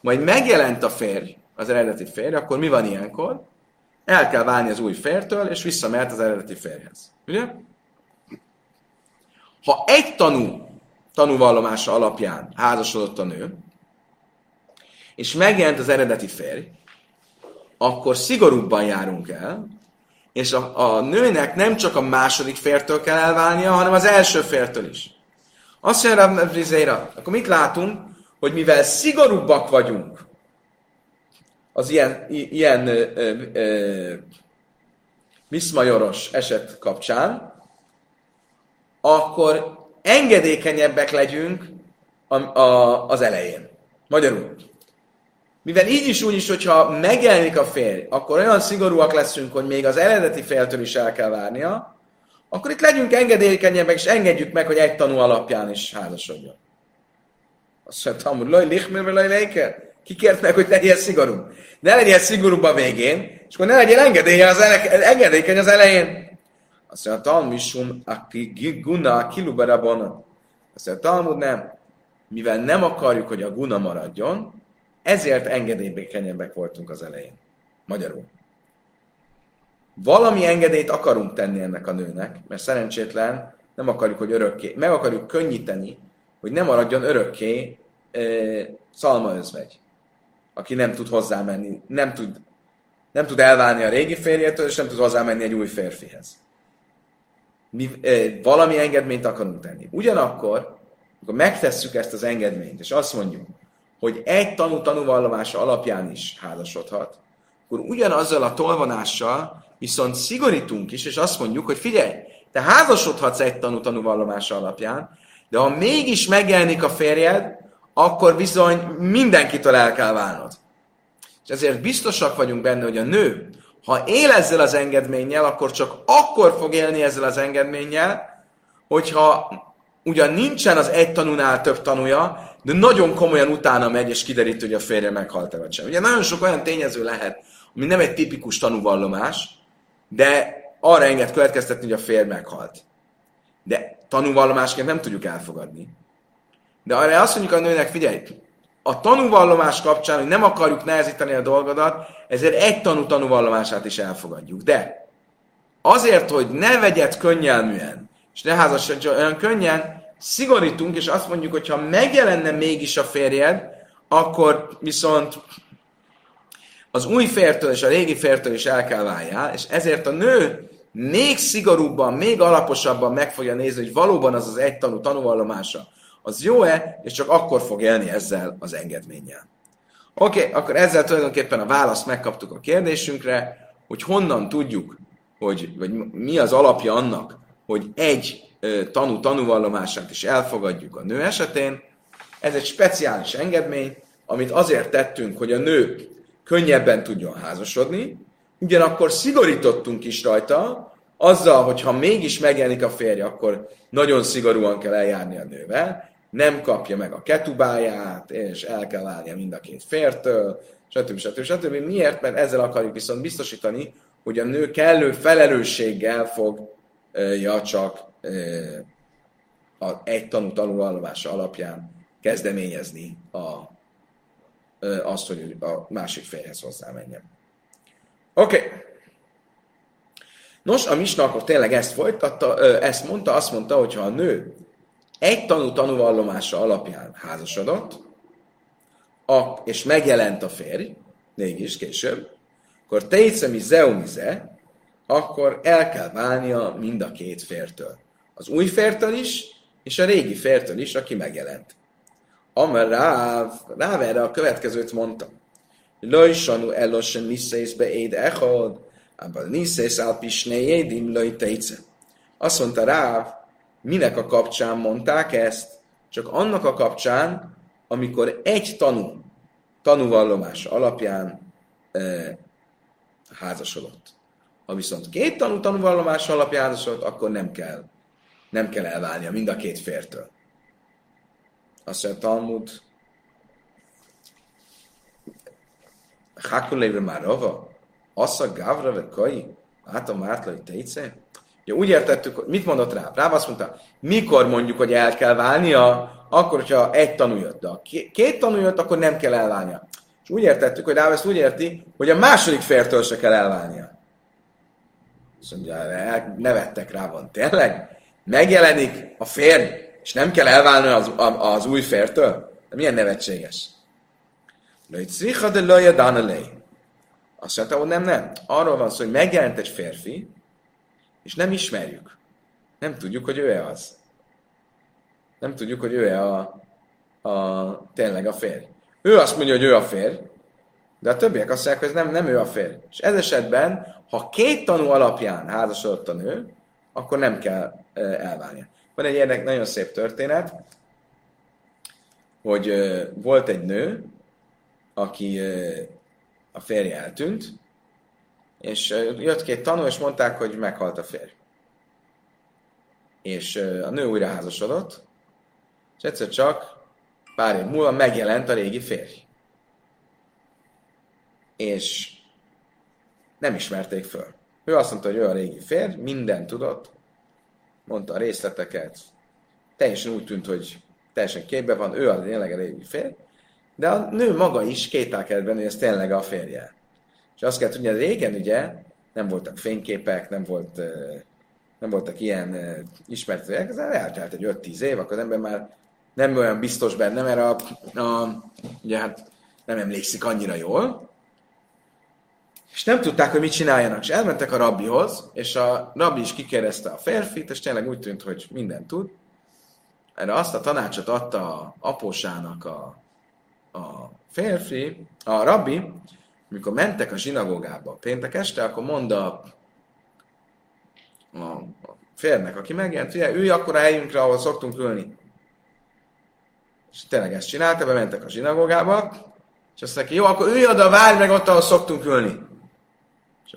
majd megjelent a férj, az eredeti férj, akkor mi van ilyenkor? El kell válni az új fértől, és visszamehet az eredeti férjhez. Ugye? Ha egy tanú tanúvallomása alapján házasodott a nő, és megjelent az eredeti férj, akkor szigorúbban járunk el, és a, a nőnek nem csak a második fértől kell elválnia, hanem az első fértől is. Azt mondja Rav Rizéra, akkor mit látunk? Hogy mivel szigorúbbak vagyunk az ilyen, ilyen ö, ö, ö, eset kapcsán, akkor engedékenyebbek legyünk a, a, az elején. Magyarul, mivel így is úgy is, hogyha megjelenik a férj, akkor olyan szigorúak leszünk, hogy még az eredeti féltől is el kell várnia, akkor itt legyünk engedékenyebbek, és engedjük meg, hogy egy tanú alapján is házasodjon. Azt mondta, hogy laj lichmer, vagy laj leiker. Ki kért meg, hogy legyen szigorú? Ne legyen szigorúbb a végén, és akkor ne legyen engedélye az ele- engedékeny az elején. Azt mondja, Talmisum, aki guna kilubarabon. Azt mondja, Talmud nem. Mivel nem akarjuk, hogy a guna maradjon, ezért engedélybékenyebbek voltunk az elején. Magyarul. Valami engedélyt akarunk tenni ennek a nőnek, mert szerencsétlen nem akarjuk, hogy örökké, meg akarjuk könnyíteni, hogy ne maradjon örökké e, szalmaözvegy, aki nem tud hozzámenni, nem tud, nem tud elválni a régi férjétől, és nem tud hozzámenni egy új férfihez. Mi, e, valami engedményt akarunk tenni. Ugyanakkor, amikor megtesszük ezt az engedményt, és azt mondjuk, hogy egy tanú tanúvallomása alapján is házasodhat, akkor ugyanazzal a tolvonással viszont szigorítunk is, és azt mondjuk, hogy figyelj, te házasodhatsz egy tanú tanúvallomása alapján, de ha mégis megjelenik a férjed, akkor bizony mindenkitől el kell válnod. És ezért biztosak vagyunk benne, hogy a nő, ha él ezzel az engedménnyel, akkor csak akkor fog élni ezzel az engedménnyel, hogyha ugyan nincsen az egy tanúnál több tanúja, de nagyon komolyan utána megy, és kiderít, hogy a férje meghalt-e vagy sem. Ugye nagyon sok olyan tényező lehet, ami nem egy tipikus tanúvallomás, de arra enged következtetni, hogy a férj meghalt. De tanúvallomásként nem tudjuk elfogadni. De arra azt mondjuk a nőnek, figyelj, a tanúvallomás kapcsán, hogy nem akarjuk nehezíteni a dolgodat, ezért egy tanú tanúvallomását is elfogadjuk. De azért, hogy ne vegyed könnyelműen, és ne házasodj olyan könnyen, szigorítunk, és azt mondjuk, hogy ha megjelenne mégis a férjed, akkor viszont az új fértől és a régi fértől is el kell váljál, és ezért a nő még szigorúbban, még alaposabban meg fogja nézni, hogy valóban az az egy tanú tanúvallomása, az jó-e, és csak akkor fog élni ezzel az engedménnyel. Oké, okay, akkor ezzel tulajdonképpen a választ megkaptuk a kérdésünkre, hogy honnan tudjuk, hogy, vagy mi az alapja annak, hogy egy tanú tanúvallomását is elfogadjuk a nő esetén. Ez egy speciális engedmény, amit azért tettünk, hogy a nő könnyebben tudjon házasodni, ugyanakkor szigorítottunk is rajta, azzal, hogy ha mégis megjelenik a férje, akkor nagyon szigorúan kell eljárni a nővel, nem kapja meg a ketubáját, és el kell válnia mind a két fértől, stb. stb. stb. Miért? Mert ezzel akarjuk viszont biztosítani, hogy a nő kellő felelősséggel fogja csak a egy tanú tanulvallomása alapján kezdeményezni a, azt, hogy a másik férjhez hozzámenjen. Oké. Okay. Nos, a Misna akkor tényleg ezt folytatta, ezt mondta, azt mondta, hogy ha a nő egy tanú tanúvallomása alapján házasodott, a, és megjelent a férj, mégis később, akkor tejszemi zeumize, akkor el kell válnia mind a két fértől. Az új fértől is, és a régi fértől is, aki megjelent. Amar Ráv, Ráv erre a következőt mondta. Lojsanu elosen niszészbe éd echod, abban niszész alpisné édim loj tejce. Azt mondta Ráv, minek a kapcsán mondták ezt? Csak annak a kapcsán, amikor egy tanú, tanúvallomás alapján e, házasodott. Ha viszont két tanú tanúvallomás alapján házasodott, akkor nem kell nem kell elválnia mind a két fértől. Azt mondja Talmud, Hakuléve már rava, Assza Gavra ve Kai, hát a Mártlai Tejce. Ja, úgy értettük, mit mondott rá? Rá azt mondta, mikor mondjuk, hogy el kell válnia, akkor, hogyha egy tanú jött, de ha két tanú jött, akkor nem kell elválnia. És úgy értettük, hogy Ráv ezt úgy érti, hogy a második fértől se kell elválnia. Azt mondja, nevettek rá van. Tényleg? Megjelenik a férj, és nem kell elválni az, az új fértől? De milyen nevetséges. Lőjtszicha de lője danelé. Azt mondta, hogy nem, nem. Arról van szó, hogy megjelent egy férfi, és nem ismerjük. Nem tudjuk, hogy ő-e az. Nem tudjuk, hogy ő-e a, a, tényleg a férj. Ő azt mondja, hogy ő a férj, de a többiek azt mondják, hogy nem, nem ő a férj. És ez esetben, ha két tanú alapján házasodott a nő, akkor nem kell elválnia. Van egy érdek, nagyon szép történet, hogy volt egy nő, aki a férje eltűnt, és jött két tanú, és mondták, hogy meghalt a férj. És a nő újra házasodott, és egyszer csak pár év múlva megjelent a régi férj. És nem ismerték föl. Ő azt mondta, hogy ő a régi férj, minden tudott, mondta a részleteket, teljesen úgy tűnt, hogy teljesen képbe van, ő a tényleg a régi férj, de a nő maga is kételkedett benne, hogy ez tényleg a férje. És azt kell tudni, hogy régen ugye nem voltak fényképek, nem, volt, nem voltak ilyen ismertek, ez eltelt egy 5-10 év, akkor az ember már nem olyan biztos benne, mert a, a, ugye hát nem emlékszik annyira jól, és nem tudták, hogy mit csináljanak. És elmentek a rabbihoz, és a rabbi is kikérdezte a férfit, és tényleg úgy tűnt, hogy mindent tud. Erre azt a tanácsot adta a apósának a, a férfi, a rabbi, amikor mentek a zsinagógába péntek este, akkor mondta a, a férnek, aki megjelent, hogy ülj akkor a helyünkre, ahol szoktunk ülni. És tényleg ezt csinálta, bementek a zsinagógába, és azt mondja, jó, akkor ülj oda, várj meg ott, ahol szoktunk ülni.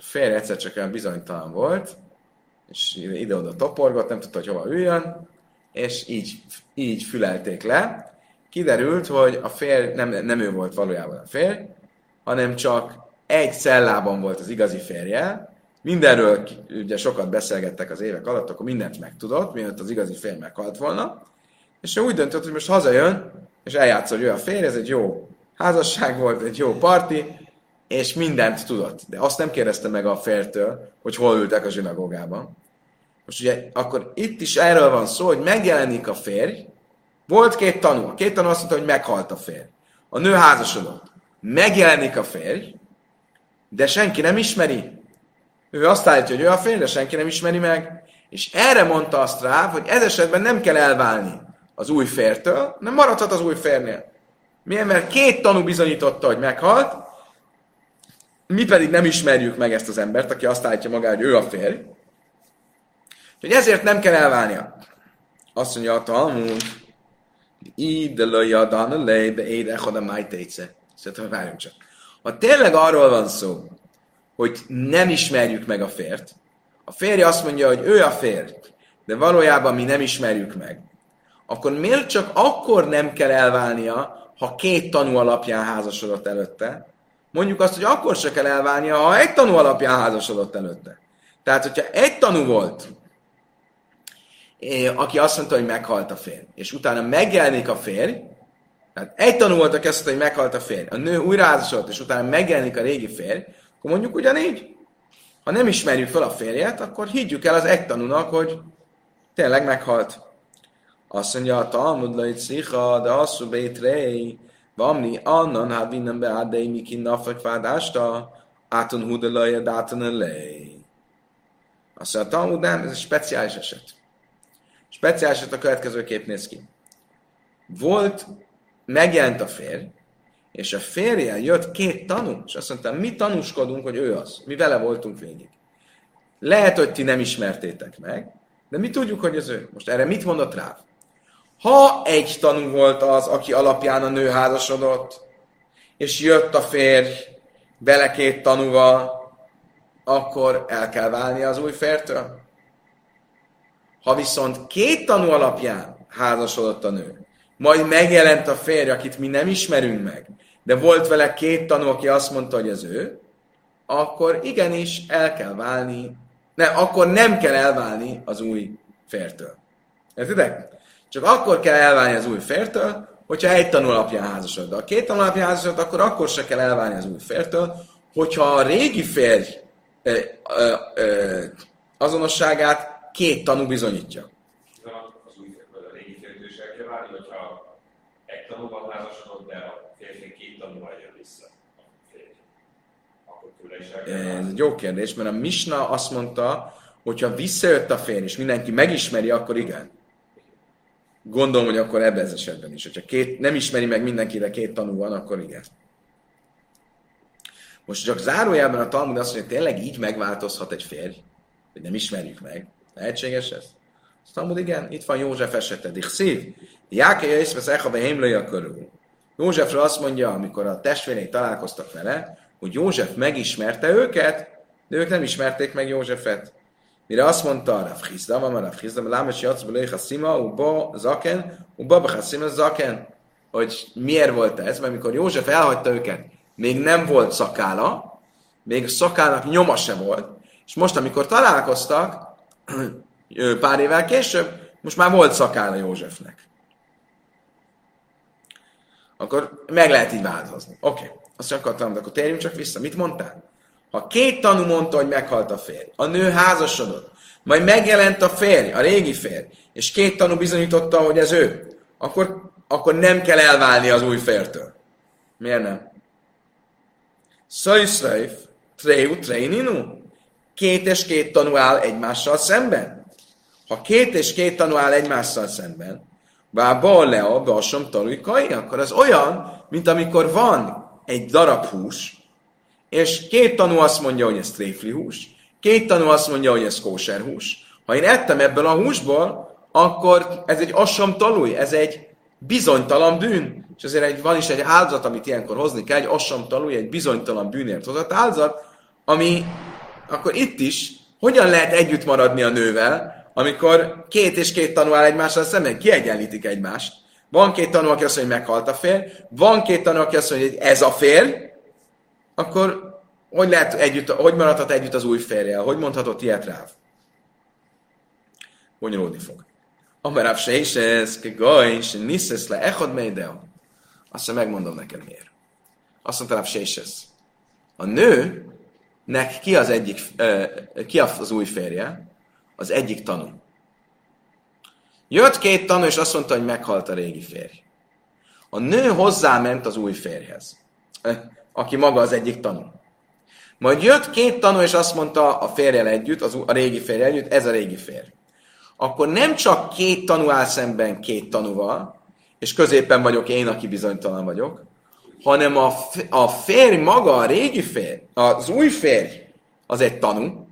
A férj egyszer csak olyan bizonytalan volt, és ide-oda toporgott, nem tudta, hogy hova üljön, és így, így fülelték le. Kiderült, hogy a férj nem, nem ő volt valójában a férj, hanem csak egy cellában volt az igazi férje. Mindenről ugye sokat beszélgettek az évek alatt, akkor mindent megtudott, mielőtt az igazi férj meghalt volna. És ő úgy döntött, hogy most hazajön, és eljátszol, hogy ő a férj, ez egy jó házasság volt, egy jó parti, és mindent tudott. De azt nem kérdezte meg a fértől, hogy hol ültek a zsinagógában. Most ugye akkor itt is erről van szó, hogy megjelenik a férj, volt két tanú, a két tanú azt mondta, hogy meghalt a férj. A nő házasodott. Megjelenik a férj, de senki nem ismeri. Ő azt állítja, hogy ő a férj, de senki nem ismeri meg. És erre mondta azt rá, hogy ez esetben nem kell elválni az új fértől, nem maradhat az új férnél. Milyen? Mert két tanú bizonyította, hogy meghalt, mi pedig nem ismerjük meg ezt az embert, aki azt állítja magára, hogy ő a férj. Hogy ezért nem kell elválnia. Azt mondja a Talmud, így de jadan a lej, de éde a májtéce. Szerintem várjunk csak. Ha tényleg arról van szó, hogy nem ismerjük meg a fért, a férje azt mondja, hogy ő a férj, de valójában mi nem ismerjük meg, akkor miért csak akkor nem kell elválnia, ha két tanú alapján házasodott előtte, mondjuk azt, hogy akkor se kell elválnia, ha egy tanú alapján házasodott előtte. Tehát, hogyha egy tanú volt, aki azt mondta, hogy meghalt a férj, és utána megjelenik a férj, tehát egy tanú volt, aki azt mondta, hogy meghalt a férj, a nő újra házasodott, és utána megjelenik a régi férj, akkor mondjuk ugyanígy. Ha nem ismerjük fel a férjet, akkor higgyük el az egy tanúnak, hogy tényleg meghalt. Azt mondja a Talmud, hogy de asszú bétrei, Vamni, annan ha vinnem be adei miki nafek vádásta, áton hudalaja, dáton elej. Azt mondja, a Talmud nem, ez egy speciális eset. Speciális eset a következő néz ki. Volt, megjelent a férj, és a férjel jött két tanú, és azt mondta, mi tanúskodunk, hogy ő az. Mi vele voltunk végig. Lehet, hogy ti nem ismertétek meg, de mi tudjuk, hogy ez ő. Most erre mit mondott rá? Ha egy tanú volt az, aki alapján a nő házasodott, és jött a férj bele két tanúval, akkor el kell válni az új fértől. Ha viszont két tanú alapján házasodott a nő, majd megjelent a férj, akit mi nem ismerünk meg, de volt vele két tanú, aki azt mondta, hogy ez ő, akkor igenis el kell válni, ne, akkor nem kell elválni az új fértől. Értitek? Csak akkor kell elválni az új fértől, hogyha egy tanul alapján házasod. De a két tanul alapján házasod, akkor akkor se kell elválni az új fértől, hogyha a régi férj ö, ö, ö, azonosságát két tanú bizonyítja. Az új a régi férjtől is el kell válni, hogyha egy tanúval házasodott, de a férfi két tanúval jön vissza. Ez egy jó kérdés, mert a Misna azt mondta, hogyha visszajött a férj, és mindenki megismeri, akkor igen. Gondolom, hogy akkor ebben az esetben is. Hogyha két, nem ismeri meg mindenki, de két tanú van, akkor igen. Most csak zárójában a Talmud azt mondja, hogy tényleg így megváltozhat egy férj, hogy nem ismerjük meg. Lehetséges ez? A Talmud igen, itt van József esete. Szív, Jákeja észvesz echa a körül. Józsefről azt mondja, amikor a testvérei találkoztak vele, hogy József megismerte őket, de ők nem ismerték meg Józsefet. Mire azt mondta Rav Chizda, van Rav Chizda, lámes jatsz belé szima, uba zaken, uba bechaszima zaken. hogy miért volt ez, mert mikor József elhagyta őket, még nem volt szakála, még a szakának nyoma se volt, és most, amikor találkoztak, [CLEARS THROAT] pár évvel később, most már volt szakála Józsefnek. Akkor meg lehet így változni. Oké, okay. azt akartam, de akkor térjünk csak vissza. Mit mondtál? Ha két tanú mondta, hogy meghalt a férj, a nő házasodott, majd megjelent a férj, a régi férj, és két tanú bizonyította, hogy ez ő, akkor, akkor nem kell elválni az új fértől. Miért nem? Szajszrajf, treu, treininu? Két és két tanú áll egymással szemben? Ha két és két tanú áll egymással szemben, bár lea, beasom tanulkai, akkor az olyan, mint amikor van egy darab hús, és két tanú azt mondja, hogy ez tréfli hús, két tanú azt mondja, hogy ez kóser hús. Ha én ettem ebből a húsból, akkor ez egy assam talúj, ez egy bizonytalan bűn. És ezért egy, van is egy áldozat, amit ilyenkor hozni kell, egy assam talúj, egy bizonytalan bűnért hozott áldozat, ami akkor itt is hogyan lehet együtt maradni a nővel, amikor két és két tanú áll egymással szemben, kiegyenlítik egymást. Van két tanú, aki azt mondja, hogy meghalt a férj, van két tanú, aki azt mondja, hogy ez a férj, akkor hogy, lehet együtt, hogy maradhat együtt az új férjel? Hogy mondhatott ilyet ráv? Bonyolódni fog. Amarav se is ez, gaj, és niszesz le, echad meideo. Azt mondja, megmondom neked miért. Azt mondta Rav se is ez. A nőnek ki az egyik, ki az új férje? Az egyik tanú. Jött két tanú, és azt mondta, hogy meghalt a régi férj. A nő hozzáment az új férjhez, aki maga az egyik tanú. Majd jött két tanú, és azt mondta a férjel együtt, az, a régi férjel együtt, ez a régi férj. Akkor nem csak két tanú áll szemben két tanúval, és középen vagyok én, aki bizonytalan vagyok, hanem a, a férj maga, a régi férj, az új férj, az egy tanú,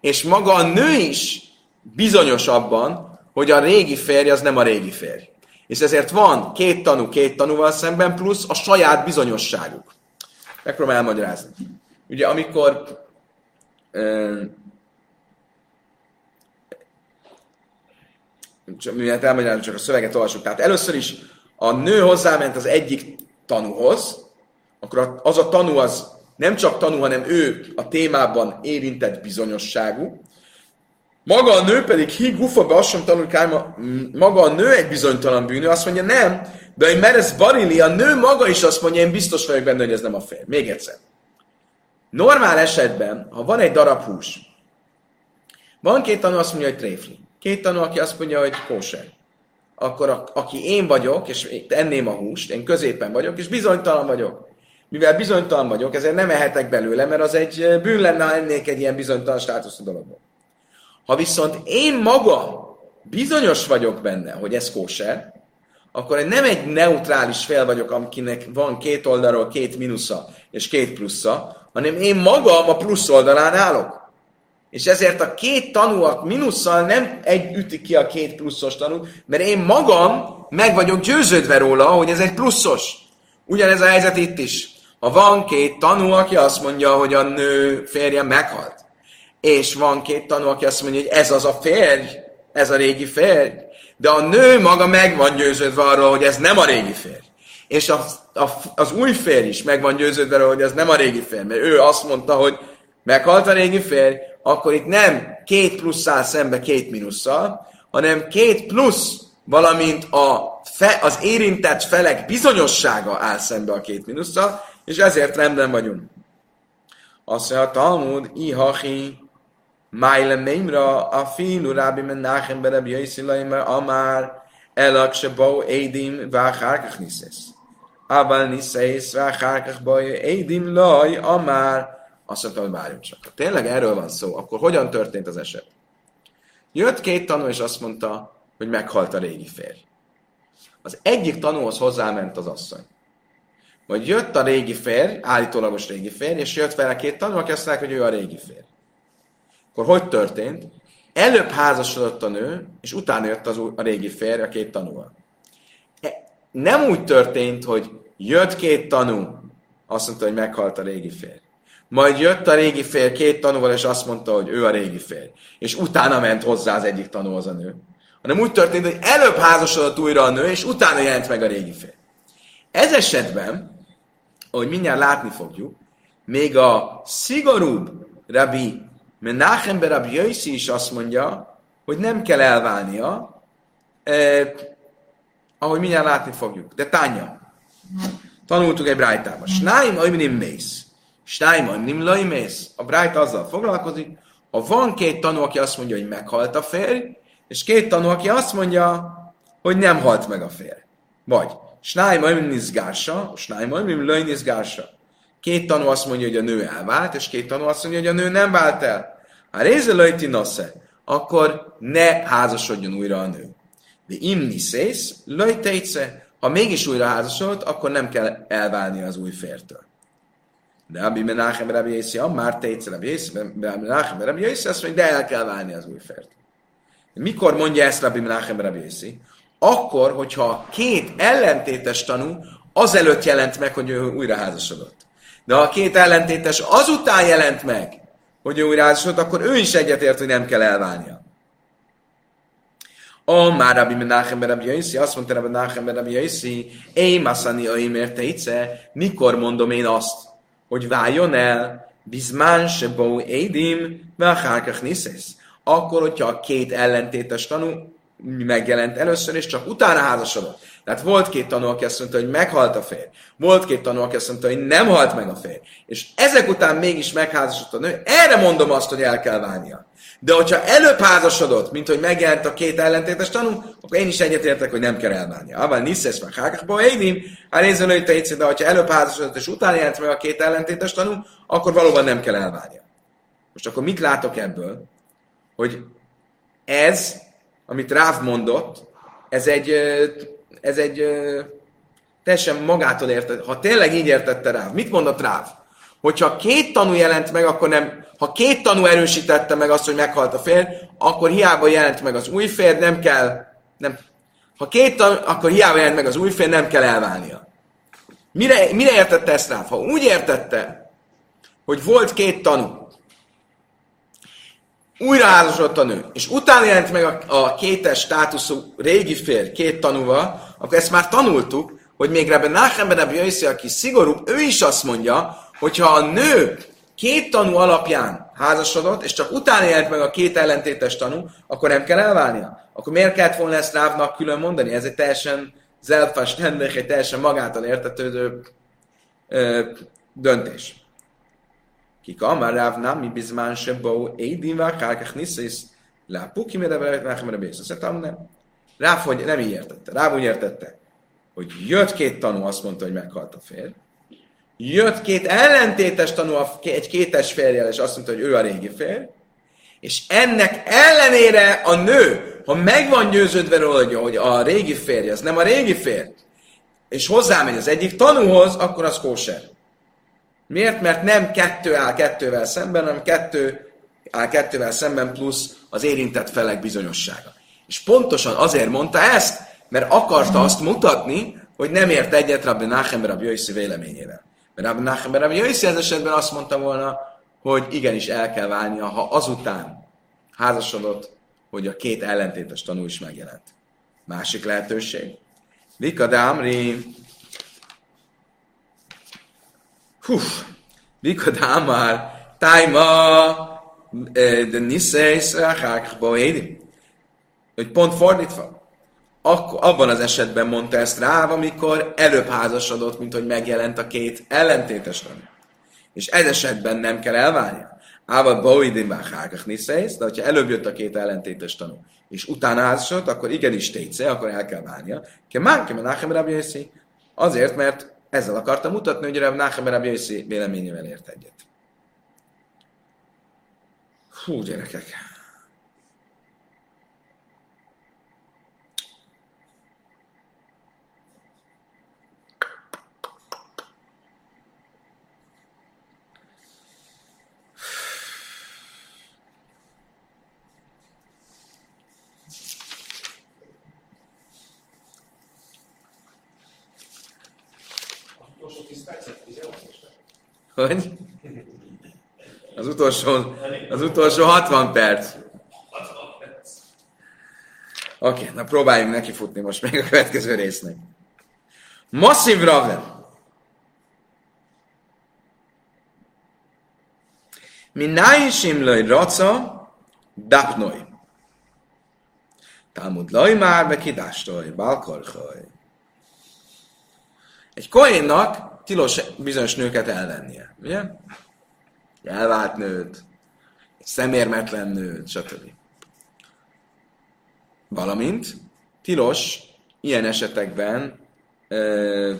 és maga a nő is bizonyos abban, hogy a régi férj az nem a régi férj. És ezért van két tanú két tanúval szemben, plusz a saját bizonyosságuk. Megpróbálom elmagyarázni. Ugye amikor miért elmagyarázom, csak a szöveget olvasok. Tehát először is a nő hozzáment az egyik tanúhoz, akkor az a tanú az nem csak tanú, hanem ő a témában érintett bizonyosságú. Maga a nő pedig hi gufa beassam tanul maga a nő egy bizonytalan bűnő, azt mondja nem, de egy meresz barili, a nő maga is azt mondja, én biztos vagyok benne, hogy ez nem a fél. Még egyszer. Normál esetben, ha van egy darab hús, van két tanú, azt mondja, hogy tréfli. Két tanú, aki azt mondja, hogy kóser. Akkor a, aki én vagyok, és enném a húst, én középen vagyok, és bizonytalan vagyok. Mivel bizonytalan vagyok, ezért nem ehetek belőle, mert az egy bűn lenne, ha ennék egy ilyen bizonytalan státuszú dologból. Ha viszont én magam bizonyos vagyok benne, hogy ez kóser, akkor nem egy neutrális fél vagyok, akinek van két oldalról két minusza és két plusza, hanem én magam a plusz oldalán állok. És ezért a két tanú a minusszal nem egy ütik ki a két pluszos tanút, mert én magam meg vagyok győződve róla, hogy ez egy pluszos. Ugyanez a helyzet itt is. Ha van két tanú, aki azt mondja, hogy a nő férje meghalt, és van két tanú, aki azt mondja, hogy ez az a férj, ez a régi férj, de a nő maga meg van győződve arról, hogy ez nem a régi férj. És a, az új férj is meg van győződve arról, hogy ez nem a régi férj, mert ő azt mondta, hogy meghalt a régi férj, akkor itt nem két plusszal szembe két minusszal, hanem két plusz, valamint a fe, az érintett felek bizonyossága áll szembe a két minusszal, és ezért rendben vagyunk. Azt mondja Talmud, ihachi, májle meimra, a filu rábi menachem berebi jöjszilaimer, amár, elak se bau édim, váhárkach niszesz. Abal niszesz, váhárkach bau édim, laj, amár, azt mondta, hogy várjunk csak. Ha tényleg erről van szó, akkor hogyan történt az eset? Jött két tanú, és azt mondta, hogy meghalt a régi férj. Az egyik tanúhoz hozzáment az asszony. Vagy jött a régi férj, állítólagos régi férj, és jött vele két tanú, aki azt mondták, hogy ő a régi férj. Akkor hogy történt? Előbb házasodott a nő, és utána jött az, a régi férj a két tanúval. E, nem úgy történt, hogy jött két tanú, azt mondta, hogy meghalt a régi férj. Majd jött a régi férj két tanúval, és azt mondta, hogy ő a régi férj. És utána ment hozzá az egyik tanú, az a nő. Hanem úgy történt, hogy előbb házasodott újra a nő, és utána jelent meg a régi férj. Ez esetben, ahogy mindjárt látni fogjuk, még a szigorúbb Rabbi Menachem Rabbi Jöjszi is azt mondja, hogy nem kell elválnia, eh, ahogy mindjárt látni fogjuk. De tánya. Tanultuk egy brájtában. Snáim ajminim mész. Snáim ajminim lajmész. A brájt azzal foglalkozik, ha van két tanú, aki azt mondja, hogy meghalt a férj, és két tanú, aki azt mondja, hogy nem halt meg a férj. Vagy Snáim ajminim nizgársa, Snáim ajminim lajnizgársa. Két tanú azt mondja, hogy a nő elvált, és két tanú azt mondja, hogy a nő nem vált el. Ha réze lajti nasze, akkor ne házasodjon újra a nő. De imni szész, lajtejce, ha mégis újra házasodott, akkor nem kell elválni az új fértől. De Abi Menachem Rabbi Yossi, már tejce Rabbi Yossi, Menachem Rabbi Yossi azt mondja, de el kell válni az új fértől. Mikor mondja ezt Rabbi Menachem Rabbi Yossi? Akkor, hogyha két ellentétes tanú azelőtt jelent meg, hogy ő újra házasodott. De ha a két ellentétes azután jelent meg, hogy ő újra házasodott, akkor ő is egyetért, hogy nem kell elválnia. A már Rabbi Menachem Rabbi azt mondta Rabbi Menachem Rabbi Yaisi, Éj Masani Aimer Teice, mikor mondom én azt, hogy váljon el, bizmán se bó édim. Akkor, hogyha a két ellentétes tanú megjelent először, és csak utána házasodott. Tehát volt két tanú, aki azt mondta, hogy meghalt a férj. Volt két tanú, aki azt mondta, hogy nem halt meg a férj. És ezek után mégis megházasodott a nő. Erre mondom azt, hogy el kell válnia. De hogyha előbb házasodott, mint hogy megjelent a két ellentétes tanú, akkor én is egyetértek, hogy nem kell elválnia. Abban niszesz meg hákakba édim, hogy te de hogyha előbb házasodott és utána jelent meg a két ellentétes tanú, akkor valóban nem kell elválnia. Most akkor mit látok ebből? Hogy ez, amit Ráv mondott, ez egy, ez egy teljesen magától értett. Ha tényleg így értette Ráv, mit mondott Ráv? Hogyha két tanú jelent meg, akkor nem, ha két tanú erősítette meg azt, hogy meghalt a férj, akkor hiába jelent meg az új férj, nem kell, nem, ha két tanú, akkor hiába jelent meg az új férj, nem kell elválnia. Mire, mire értette ezt rá? Ha úgy értette, hogy volt két tanú, újra házasodott a nő, és utána jelent meg a, a kétes státuszú régi férj két tanúval, akkor ezt már tanultuk, hogy még Rebbe Nachem Ben aki szigorúbb, ő is azt mondja, hogyha a nő két tanú alapján házasodott, és csak utána jelent meg a két ellentétes tanú, akkor nem kell elválnia. Akkor miért kellett volna ezt Rávnak külön mondani? Ez egy teljesen zelfas egy teljesen magától értetődő ö, döntés. Kika, már Ráv nem mi bizmán se bó, édin vár, kárkach niszész, lápuki, mire náchem a bész. Azt nem. Ráv, hogy nem így értette. Ráv úgy értette, hogy jött két tanú, azt mondta, hogy meghalt a férj, jött két ellentétes tanú, egy kétes férjel, és azt mondta, hogy ő a régi férj, és ennek ellenére a nő, ha meg van győződve róla, hogy a régi férj, az nem a régi férj, és hozzámegy az egyik tanúhoz, akkor az kóser. Miért? Mert nem kettő áll kettővel szemben, hanem kettő áll kettővel szemben plusz az érintett felek bizonyossága. És pontosan azért mondta ezt, mert akarta azt mutatni, hogy nem ért egyet Rabbi Nachem Rabbi Jöjszi véleményével. Mert Rabbi Nachem Rabbi Jöjszi ez esetben azt mondta volna, hogy igenis el kell válnia, ha azután házasodott, hogy a két ellentétes tanú is megjelent. Másik lehetőség. Vika Dámri. Hú, Vika Dámar. Tájma. De Niszész. Hogy pont fordítva akkor, abban az esetben mondta ezt rá, amikor előbb házasodott, mint hogy megjelent a két ellentétes tanú. És ez esetben nem kell elválnia. Áva Boidin Báhákach Niszész, de hogyha előbb jött a két ellentétes tanú, és utána házasodott, akkor igenis tétsze, akkor el kell válnia. Ke már Menachem Rabbi Azért, mert ezzel akartam mutatni, hogy Rav Nachem Rabbi véleményével ért egyet. Hú, gyerekek! Hogy? Az utolsó, az utolsó 60 perc. Oké, okay, na próbáljunk neki futni most még a következő résznek. Masszív Raven. Minai simlai raca, dapnoi. Talmud laj már, be kidástoj, balkarhaj. Egy koénnak tilos bizonyos nőket elvennie, ugye? Elvált nőt, szemérmetlen nőt, stb. Valamint tilos ilyen esetekben ö,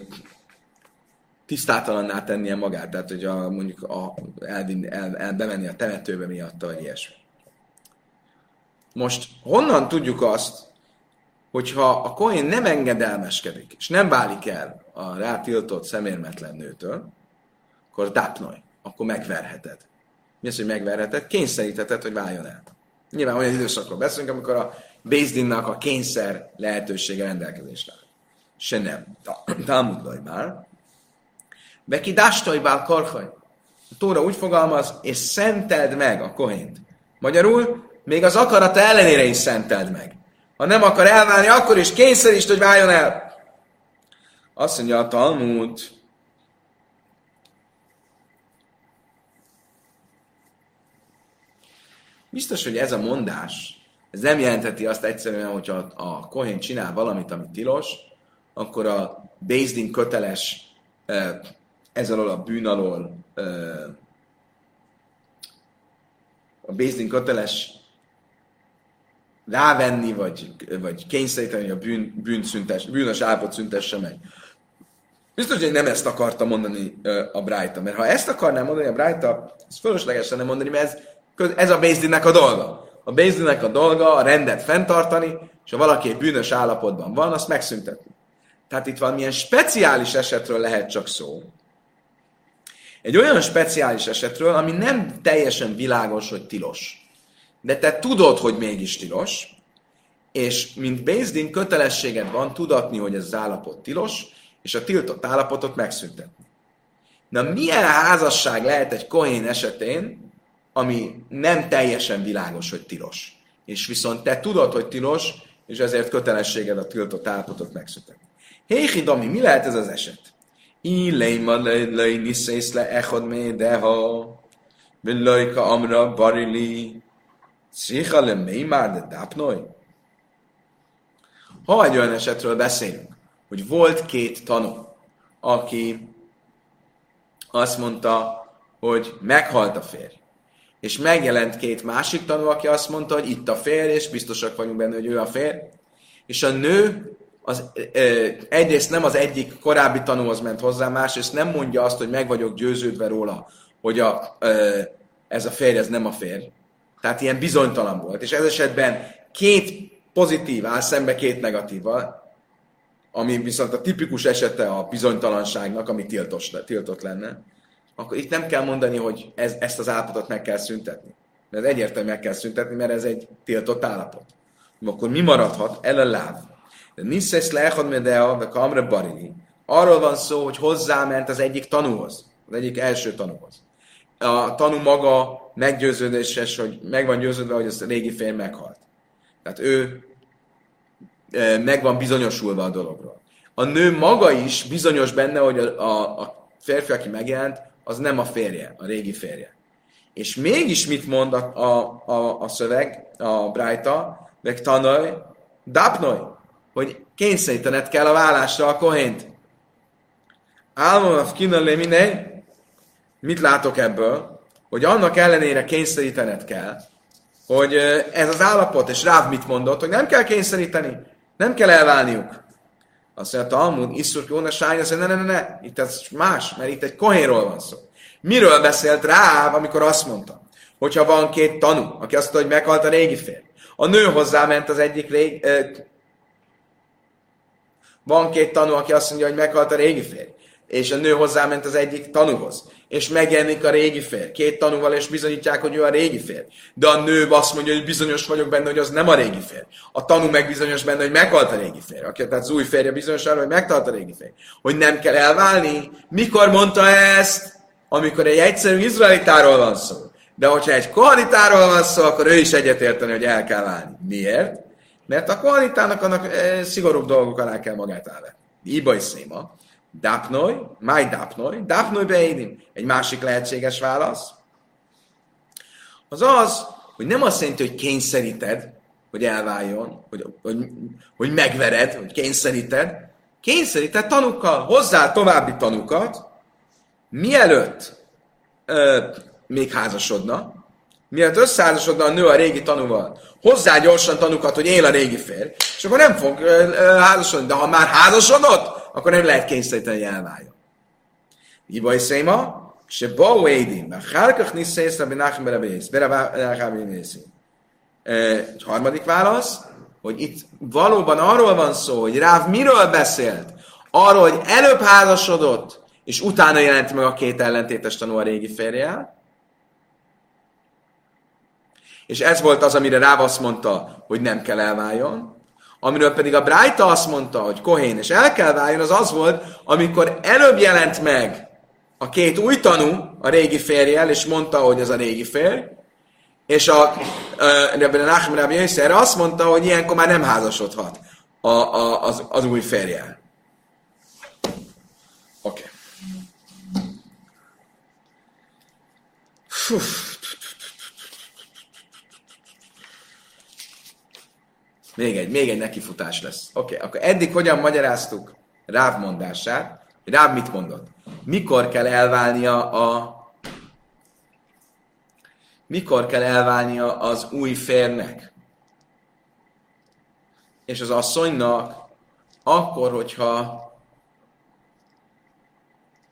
tisztátalanná tennie magát, tehát hogy a, mondjuk a, elvinni, el, el, bemenni a temetőbe miatta, vagy ilyesmi. Most honnan tudjuk azt, hogyha a kohén nem engedelmeskedik, és nem válik el a rátiltott szemérmetlen nőtől, akkor dápnoj, akkor megverheted. Mi az, hogy megverheted? Kényszerítheted, hogy váljon el. Nyilván olyan időszakról beszélünk, amikor a Bézdinnak a kényszer lehetősége rendelkezésre áll. Se nem. Talmud már. Beki dástajbál karhaj. A Tóra úgy fogalmaz, és szenteld meg a kohént. Magyarul, még az akarata ellenére is szenteld meg. Ha nem akar elválni, akkor is kényszerítsd, hogy váljon el. Azt mondja a Talmud, Biztos, hogy ez a mondás, ez nem jelenteti azt egyszerűen, hogyha a kohén csinál valamit, ami tilos, akkor a Bézdin köteles ez alól a bűn alól a Bézdin köteles rávenni, vagy, vagy kényszeríteni, a bűn, bűn szüntes, bűnös állapot szüntesse meg. Biztos, hogy nem ezt akarta mondani a Brájta, mert ha ezt akarná mondani a Brájta, ez fölöslegesen nem mondani, mert ez, ez a Bézdinnek a dolga. A Bézdinnek a dolga a rendet fenntartani, és ha valaki egy bűnös állapotban van, azt megszüntetni. Tehát itt valamilyen speciális esetről lehet csak szó. Egy olyan speciális esetről, ami nem teljesen világos, hogy tilos de te tudod, hogy mégis tilos, és mint Bézdin kötelességed van tudatni, hogy ez az állapot tilos, és a tiltott állapotot megszüntetni. Na milyen házasság lehet egy kohén esetén, ami nem teljesen világos, hogy tilos. És viszont te tudod, hogy tilos, és ezért kötelességed a tiltott állapotot megszüntetni. Héhi Dami, mi lehet ez az eset? Ileima lej niszész le echod mé deha, Villajka amra barili, Szicha le már de dápnoj? Ha egy olyan esetről beszélünk, hogy volt két tanú, aki azt mondta, hogy meghalt a férj, és megjelent két másik tanú, aki azt mondta, hogy itt a férj, és biztosak vagyunk benne, hogy ő a férj, és a nő az, ö, egyrészt nem az egyik korábbi tanúhoz ment hozzá, másrészt nem mondja azt, hogy meg vagyok győződve róla, hogy a, ö, ez a férj, ez nem a férj, tehát ilyen bizonytalan volt. És ez esetben két pozitív áll szembe két negatívval, ami viszont a tipikus esete a bizonytalanságnak, ami tiltos, tiltott lenne, akkor itt nem kell mondani, hogy ez, ezt az állapotot meg kell szüntetni. Mert egyértelműen meg kell szüntetni, mert ez egy tiltott állapot. Akkor mi maradhat? El a láb. De Niszesz lehad medea, de kamre barini. Arról van szó, hogy hozzáment az egyik tanúhoz, az egyik első tanúhoz a tanú maga meggyőződéses, hogy meg van győződve, hogy az régi férj meghalt. Tehát ő e, meg van bizonyosulva a dologról. A nő maga is bizonyos benne, hogy a, a, a férfi, aki megjelent, az nem a férje, a régi férje. És mégis mit mond a, a, a, a szöveg, a Brájta, meg tanaj, dapnoj, hogy kényszerítened kell a vállásra a kohént. Álmom a kinalé mindegy, Mit látok ebből? Hogy annak ellenére kényszerítened kell, hogy ez az állapot, és Ráv mit mondott, hogy nem kell kényszeríteni, nem kell elválniuk. Azt mondja, Talmud, Iszur Jóna Sány, azt mondja, ne, ne, ne, ne, itt ez más, mert itt egy kohénról van szó. Miről beszélt Ráv, amikor azt mondta, hogyha van két tanú, aki azt mondta, hogy meghalt a régi férj, a nő hozzáment az egyik régi, eh, van két tanú, aki azt mondja, hogy meghalt a régi férj, és a nő hozzáment az egyik tanúhoz és megjelenik a régi férj. Két tanúval, és bizonyítják, hogy ő a régi férj. De a nő azt mondja, hogy bizonyos vagyok benne, hogy az nem a régi férj. A tanú meg bizonyos benne, hogy meghalt a régi férj. Aki, tehát az új férje bizonyos arra, hogy megtalt a régi férj. Hogy nem kell elválni. Mikor mondta ezt? Amikor egy egyszerű izraelitáról van szó. De hogyha egy kohanitáról van szó, akkor ő is egyetérteni, hogy el kell válni. Miért? Mert a kohanitának annak e, szigorúbb dolgok alá kell magát állni. Ibaj széma. Dapnoy, máj dapnoy, dapnoy beédim. Egy másik lehetséges válasz. Az az, hogy nem azt jelenti, hogy kényszeríted, hogy elváljon, hogy, hogy, hogy megvered, hogy kényszeríted, kényszeríted tanukkal, hozzá további tanukat, mielőtt ö, még házasodna, mielőtt összeházasodna a nő a régi tanúval, hozzá gyorsan tanukat, hogy él a régi férj, és akkor nem fog ö, ö, házasodni. De ha már házasodott, akkor nem lehet kényszeríteni, hogy elváljon. Ibai Széma, se bau édim, mert hálkach niszész, rabbi Nachem berevész, berevész. Egy harmadik válasz, hogy itt valóban arról van szó, hogy Ráv miről beszélt? Arról, hogy előbb házasodott, és utána jelent meg a két ellentétes tanú a régi férjel. És ez volt az, amire Ráv azt mondta, hogy nem kell elváljon. Amiről pedig a Brájta azt mondta, hogy Kohén, és el kell váljon, az az volt, amikor előbb jelent meg a két új tanú a régi férjel, és mondta, hogy ez a régi férj, és a Rebben Nachem Rabbi erre azt mondta, hogy ilyenkor már nem házasodhat a, a, az, az új férjel. Oké. Okay. Még egy, még egy nekifutás lesz. Oké, okay, akkor eddig hogyan magyaráztuk Ráv mondását? Ráv mit mondott? Mikor kell elválnia a mikor kell elválnia az új férnek? És az asszonynak akkor, hogyha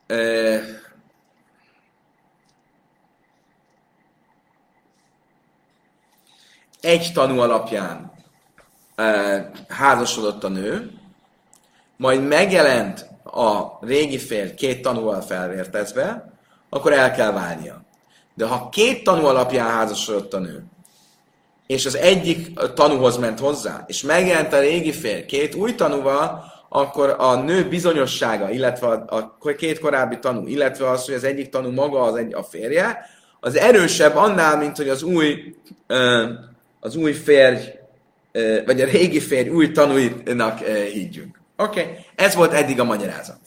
e, egy tanú alapján házasodott a nő, majd megjelent a régi férj két tanúval felvértezve, akkor el kell válnia. De ha két tanú alapján házasodott a nő, és az egyik tanúhoz ment hozzá, és megjelent a régi férj két új tanúval, akkor a nő bizonyossága, illetve a, a két korábbi tanú, illetve az, hogy az egyik tanú maga az egy, a férje, az erősebb annál, mint hogy az új, az új férj, vagy a régi férj új tanúinak higgyünk. Oké, okay. ez volt eddig a magyarázat.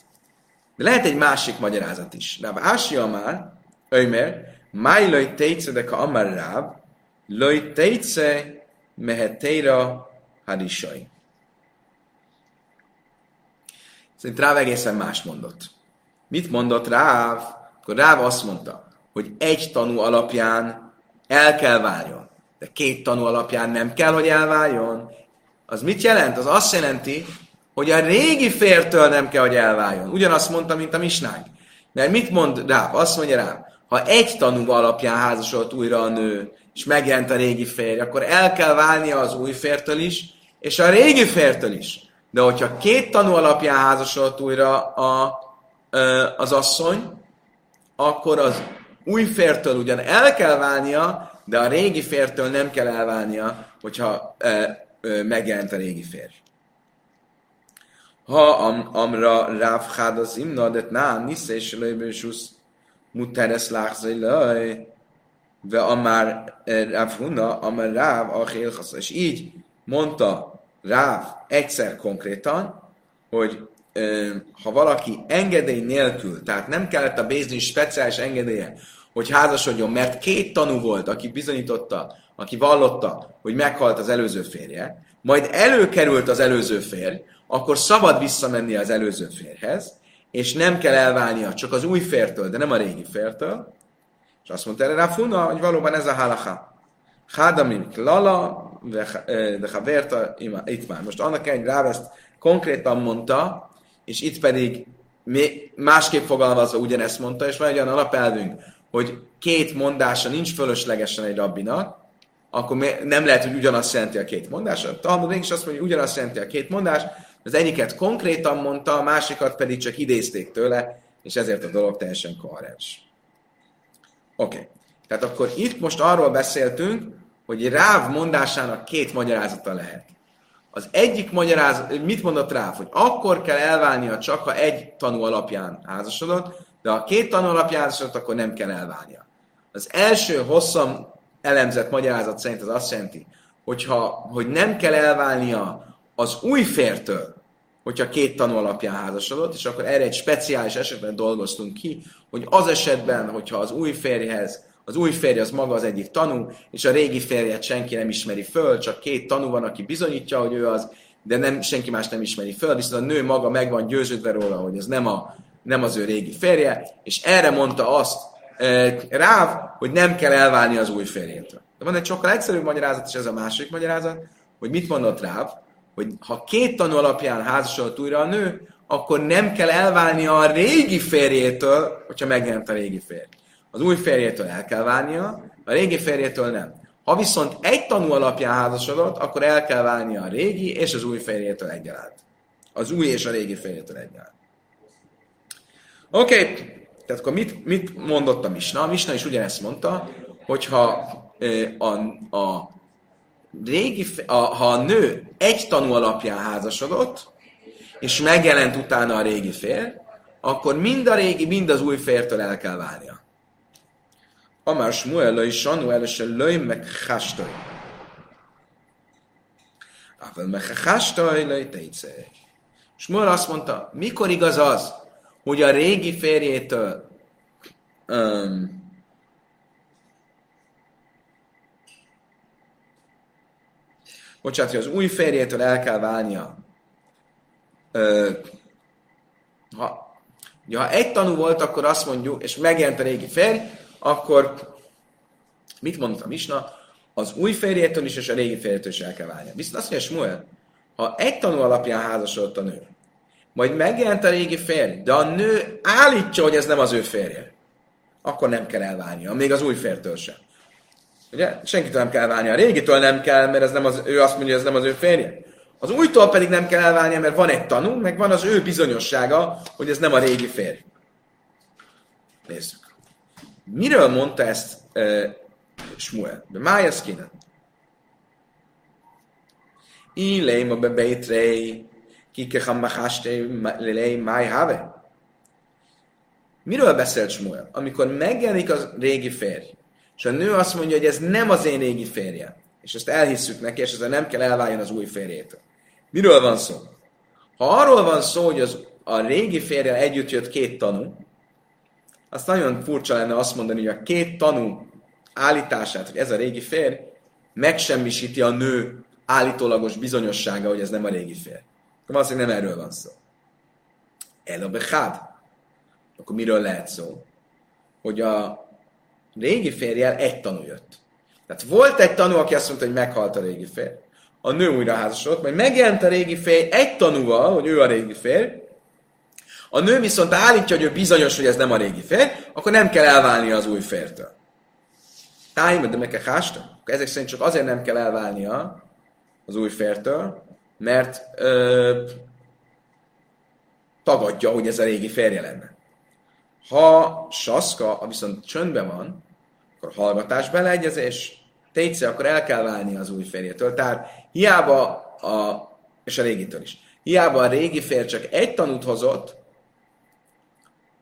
De lehet egy másik magyarázat is. De Ásia már, Ömer, Máj loj tétsze de ka amar ráb, loj tétsze mehetéra hadisai. Szerint Ráv egészen más mondott. Mit mondott Ráv? Akkor Ráv azt mondta, hogy egy tanú alapján el kell váljon, de két tanú alapján nem kell, hogy elváljon. Az mit jelent? Az azt jelenti, hogy a régi fértől nem kell, hogy elváljon. Ugyanazt mondta, mint a misnánk. Mert mit mond Ráv? Azt mondja Ráv, ha egy tanú alapján házasodott újra a nő, és megjelent a régi férj, akkor el kell válnia az új fértől is, és a régi fértől is. De hogyha két tanú alapján házasodott újra a, az asszony, akkor az új fértől ugyan el kell válnia, de a régi fértől nem kell elválnia, hogyha megjelent a régi férj. Ha am, amra ráv az imna, de ná, nisze és muteres lachzai ve amár Ráv Huna, amár Ráv a És így mondta Ráv egyszer konkrétan, hogy ha valaki engedély nélkül, tehát nem kellett a Bézdin speciális engedélye, hogy házasodjon, mert két tanú volt, aki bizonyította, aki vallotta, hogy meghalt az előző férje, majd előkerült az előző férj, akkor szabad visszamenni az előző férhez, és nem kell elválnia csak az új fértől, de nem a régi fértől. És azt mondta erre Rafuna, hogy valóban ez a halacha. Hádamim klala, de haverta itt már. Most annak egy Ráv ezt konkrétan mondta, és itt pedig másképp fogalmazva ugyanezt mondta, és van egy olyan alapelvünk, hogy két mondása nincs fölöslegesen egy rabbinak, akkor nem lehet, hogy ugyanazt jelenti a két mondás. A Talmud mégis azt mondja, hogy ugyanazt jelenti a két mondás, az egyiket konkrétan mondta, a másikat pedig csak idézték tőle, és ezért a dolog teljesen koherens. Oké. Okay. Tehát akkor itt most arról beszéltünk, hogy Ráv mondásának két magyarázata lehet. Az egyik magyarázat, mit mondott Ráv, hogy akkor kell elválnia csak, ha egy tanú alapján házasodott, de ha két házasodott, akkor nem kell elválnia. Az első hosszan elemzett magyarázat szerint az azt jelenti, hogyha, hogy nem kell elválnia az új fértől, hogyha két tanú alapján házasodott, és akkor erre egy speciális esetben dolgoztunk ki, hogy az esetben, hogyha az új férjhez, az új férj az maga az egyik tanú, és a régi férjet senki nem ismeri föl, csak két tanú van, aki bizonyítja, hogy ő az, de nem, senki más nem ismeri föl, viszont a nő maga meg van győződve róla, hogy ez nem, a, nem az ő régi férje, és erre mondta azt e, Ráv, hogy nem kell elválni az új férjétől. De van egy sokkal egyszerűbb magyarázat, és ez a második magyarázat, hogy mit mondott Ráv, hogy ha két tanú alapján házasodott újra a nő, akkor nem kell elválnia a régi férjétől, hogyha megjelent a régi férj. Az új férjétől el kell válnia, a régi férjétől nem. Ha viszont egy tanú alapján házasodott, akkor el kell válnia a régi és az új férjétől egyaránt. Az új és a régi férjétől egyaránt. Oké, okay. tehát akkor mit, mit mondott a Misna? A Misna is ugyanezt mondta, hogyha a, a régi, a, ha a nő egy tanú alapján házasodott, és megjelent utána a régi férj, akkor mind a régi, mind az új fértől el kell válnia. Amár Smuel is Sanu előse löj meg hastoj. Avel meg hastoj löj. Smuel azt mondta, mikor igaz az, hogy a régi férjétől um, bocsánat, hogy az új férjétől el kell válnia. Ö, ha, ugye, ha egy tanú volt, akkor azt mondjuk, és megjelent a régi férj, akkor mit mondott a Misna? Az új férjétől is, és a régi férjétől is el kell válnia. Viszont azt mondja Smuel, ha egy tanú alapján házasodott a nő, majd megjelent a régi férj, de a nő állítja, hogy ez nem az ő férje, akkor nem kell elválnia, még az új fértől sem. Ugye? Senkitől nem kell válni. A régitől nem kell, mert ez nem az, ő azt mondja, hogy ez nem az ő férje. Az újtól pedig nem kell elválnia, mert van egy tanú, meg van az ő bizonyossága, hogy ez nem a régi férj. Nézzük. Miről mondta ezt uh, Smuel? De mája kéne. Ilém a bebeitrei, Miről beszélt Smuel? Amikor megjelenik a régi férj, és a nő azt mondja, hogy ez nem az én régi férjem, és ezt elhisszük neki, és ezzel nem kell elváljon az új férjétől. Miről van szó? Ha arról van szó, hogy az, a régi férje együtt jött két tanú, azt nagyon furcsa lenne azt mondani, hogy a két tanú állítását, hogy ez a régi férj, megsemmisíti a nő állítólagos bizonyossága, hogy ez nem a régi férj. Akkor azt, hogy nem erről van szó. El a behád. Akkor miről lehet szó? Hogy a régi férjel egy tanú jött. Tehát volt egy tanú, aki azt mondta, hogy meghalt a régi férj. A nő újra házasodott, majd megjelent a régi férj egy tanúval, hogy ő a régi férj. A nő viszont állítja, hogy ő bizonyos, hogy ez nem a régi férj, akkor nem kell elválnia az új fértől. Tájim, de meg kell hásta? Ezek szerint csak azért nem kell elválnia az új fértől, mert ö, tagadja, hogy ez a régi férje lenne. Ha saszka, viszont csöndben van, akkor hallgatás beleegyezés, tétsze, akkor el kell válni az új férjétől. Tehát hiába a, és a régitől is. Hiába a régi férj csak egy tanút hozott,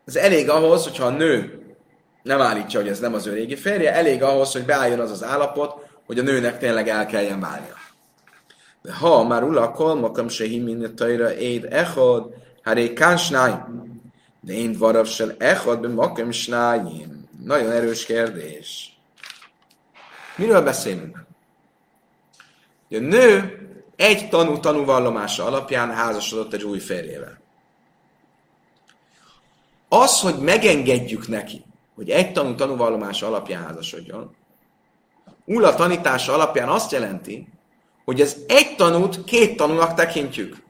ez elég ahhoz, hogyha a nő nem állítja, hogy ez nem az ő régi férje, elég ahhoz, hogy beálljon az az állapot, hogy a nőnek tényleg el kelljen válnia. Ha már ula kolmakam se himinetaira éd echod, hát kánsnáim. De én varav sel echad be makem snáim. Nagyon erős kérdés. Miről beszélünk? A nő egy tanú tanúvallomása alapján házasodott egy új férjével. Az, hogy megengedjük neki, hogy egy tanú tanúvallomása alapján házasodjon, Ula tanítása alapján azt jelenti, hogy ez egy tanút két tanúnak tekintjük.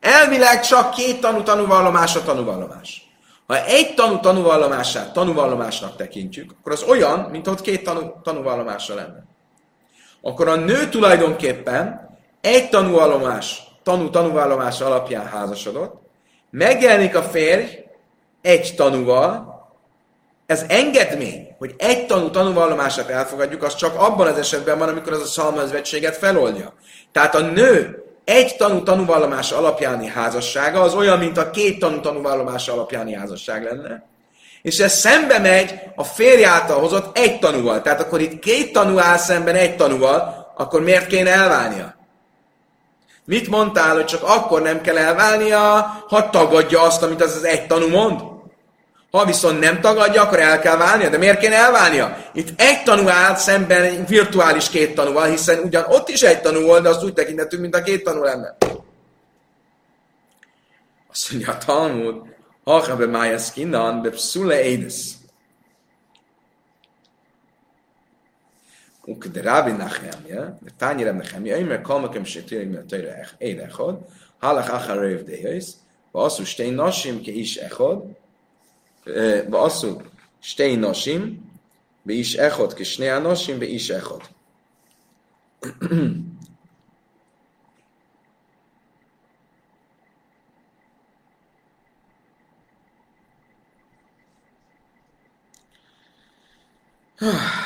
Elvileg csak két tanú tanúvallomása tanúvallomás. Ha egy tanú tanúvallomását tanúvallomásnak tekintjük, akkor az olyan, mint ott két tanú, tanúvallomása lenne. Akkor a nő tulajdonképpen egy tanúvallomás, tanú tanúvallomás alapján házasodott, megjelenik a férj egy tanúval, ez engedmény, hogy egy tanú tanúvallomását elfogadjuk, az csak abban az esetben van, amikor az a szalmazvetséget feloldja. Tehát a nő egy tanú tanúvallomás alapjáni házassága az olyan, mint a két tanú tanúvallomás alapjáni házasság lenne. És ez szembe megy a férj által hozott egy tanúval. Tehát akkor itt két tanú áll szemben egy tanúval, akkor miért kéne elválnia? Mit mondtál, hogy csak akkor nem kell elválnia, ha tagadja azt, amit az az egy tanú mond? Ha viszont nem tagadja, akkor el kell válnia. De miért kéne elválnia? Itt egy tanú áll szemben virtuális két tanúval, hiszen ugyan ott is egy tanú volt, de azt úgy tekintettünk, mint a két tanú lenne. Azt mondja a Talmud, ha be mája skinnan, be pszule édes. Uk de rábi nachemje, de tányérem nachemje, én meg kalmakem se tényleg, mert tőle édechod, hálach achar rövdéjöjsz, basszus, te nasim ke is echod, ועשו שתי נשים באיש אחד כשני אנשים באיש אחד. [CLEARS THROAT]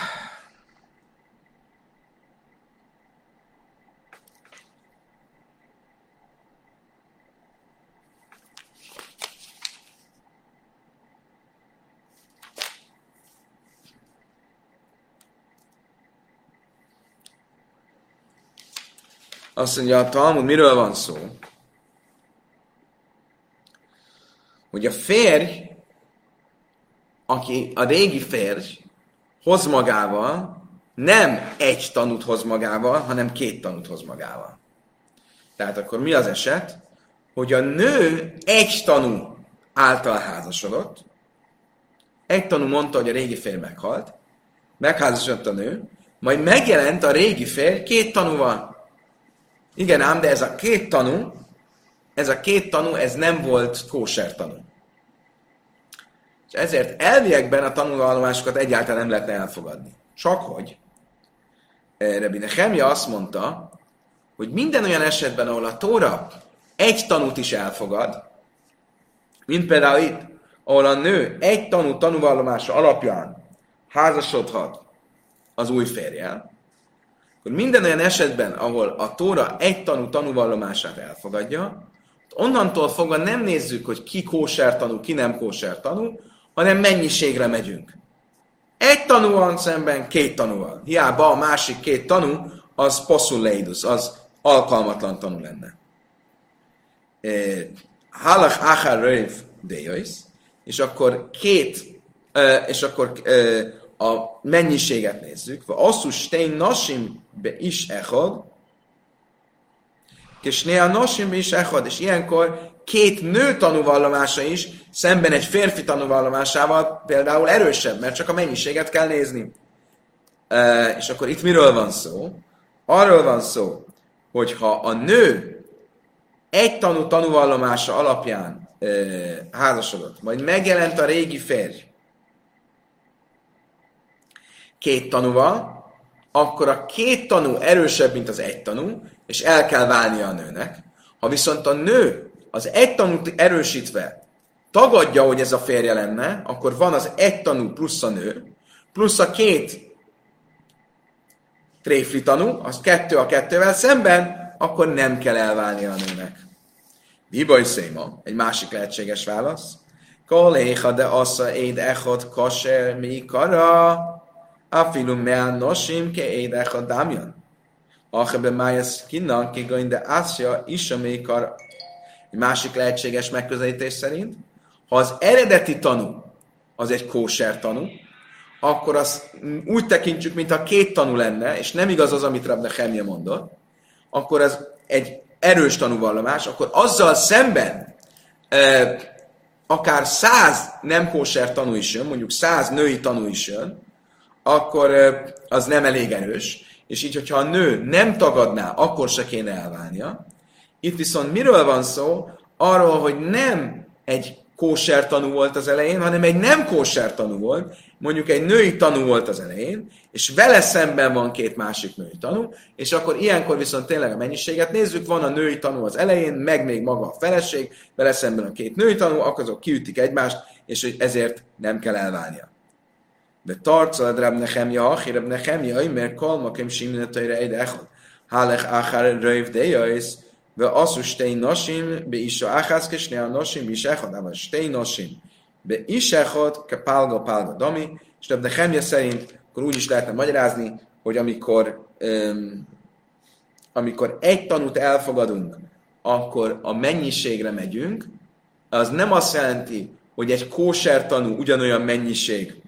Azt mondja a Talmud, miről van szó? Hogy a férj, aki a régi férj, hoz magával, nem egy tanút hoz magával, hanem két tanút hoz magával. Tehát akkor mi az eset? Hogy a nő egy tanú által házasodott, egy tanú mondta, hogy a régi férj meghalt, megházasodott a nő, majd megjelent a régi férj két tanúval. Igen ám, de ez a két tanú, ez a két tanú, ez nem volt kóser tanú. És ezért elviekben a tanulvallomásokat egyáltalán nem lehetne elfogadni. Csak hogy Rebbi Nehemja azt mondta, hogy minden olyan esetben, ahol a Tóra egy tanút is elfogad, mint például itt, ahol a nő egy tanú tanúvallomása alapján házasodhat az új férjel, akkor minden olyan esetben, ahol a Tóra egy tanú tanúvallomását elfogadja, onnantól fogva nem nézzük, hogy ki kóser tanú, ki nem kóser tanú, hanem mennyiségre megyünk. Egy tanú van szemben két tanú van. Hiába a másik két tanú, az possuleidus, az alkalmatlan tanú lenne. Halach achar röv és akkor két, és akkor a mennyiséget nézzük, vagy asszus stein nasim be is echad, és néha nasim is echad, és ilyenkor két nő tanúvallomása is szemben egy férfi tanúvallomásával például erősebb, mert csak a mennyiséget kell nézni. E, és akkor itt miről van szó? Arról van szó, hogy ha a nő egy tanú tanúvallomása alapján e, házasodott, majd megjelent a régi férj, két tanúval, akkor a két tanú erősebb, mint az egy tanú, és el kell válnia a nőnek. Ha viszont a nő az egy tanút erősítve tagadja, hogy ez a férje lenne, akkor van az egy tanú plusz a nő, plusz a két tréfli tanú, az kettő a kettővel szemben, akkor nem kell elválnia a nőnek. Bibaj széma, egy másik lehetséges válasz. Koléha de assza éd echot kaser mi kara, Afilu mea nosim ke édech a dámjan. Ache be májas kinnan kigain de ásja is a mékar. Egy másik lehetséges megközelítés szerint, ha az eredeti tanú az egy kóser tanú, akkor azt úgy tekintjük, mintha két tanú lenne, és nem igaz az, amit Rabne Chemia mondott, akkor ez egy erős tanúvallomás, akkor azzal szemben e, akár száz nem kóser tanú is jön, mondjuk száz női tanú is jön, akkor az nem elég erős, és így, hogyha a nő nem tagadná, akkor se kéne elválnia. Itt viszont miről van szó? Arról, hogy nem egy kóser tanú volt az elején, hanem egy nem kóser tanú volt, mondjuk egy női tanú volt az elején, és vele szemben van két másik női tanú, és akkor ilyenkor viszont tényleg a mennyiséget nézzük, van a női tanú az elején, meg még maga a feleség, vele szemben a két női tanú, akkor azok kiütik egymást, és hogy ezért nem kell elválnia de tarcad rab nechemja, achi rab nechemja, imer a simnetajra egyre echad. Hálech áhár röjv dejajsz, ve asszú stei nasim, be is a áhászke be nasim, is echad, ám stei nasim, be is echad, ke pálga pálga dami, és rab nechemja szerint, akkor úgy is lehetne magyarázni, hogy amikor, um, amikor egy tanút elfogadunk, akkor a mennyiségre megyünk, az nem azt jelenti, hogy egy kóser tanú ugyanolyan mennyiség,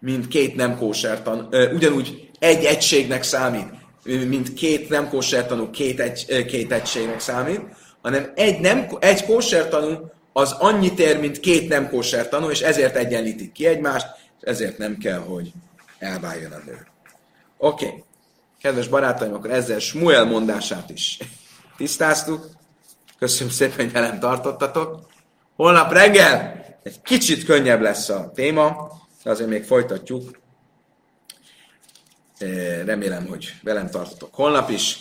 mint két nem kóser tanú, ugyanúgy egy egységnek számít, mint két nem kóser tanú két, egy, két egységnek számít, hanem egy, nem, egy kóser tanú az annyit ér, mint két nem kóser tanú, és ezért egyenlítik ki egymást, és ezért nem kell, hogy elváljon a nő. Oké. Okay. Kedves barátaim, akkor ezzel Smuel mondását is tisztáztuk. Köszönöm szépen, hogy velem tartottatok. Holnap reggel egy kicsit könnyebb lesz a téma, de azért még folytatjuk. Remélem, hogy velem tartotok holnap is.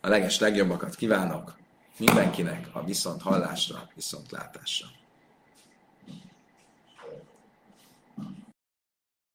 A leges legjobbakat kívánok mindenkinek a viszont hallásra, viszont látásra.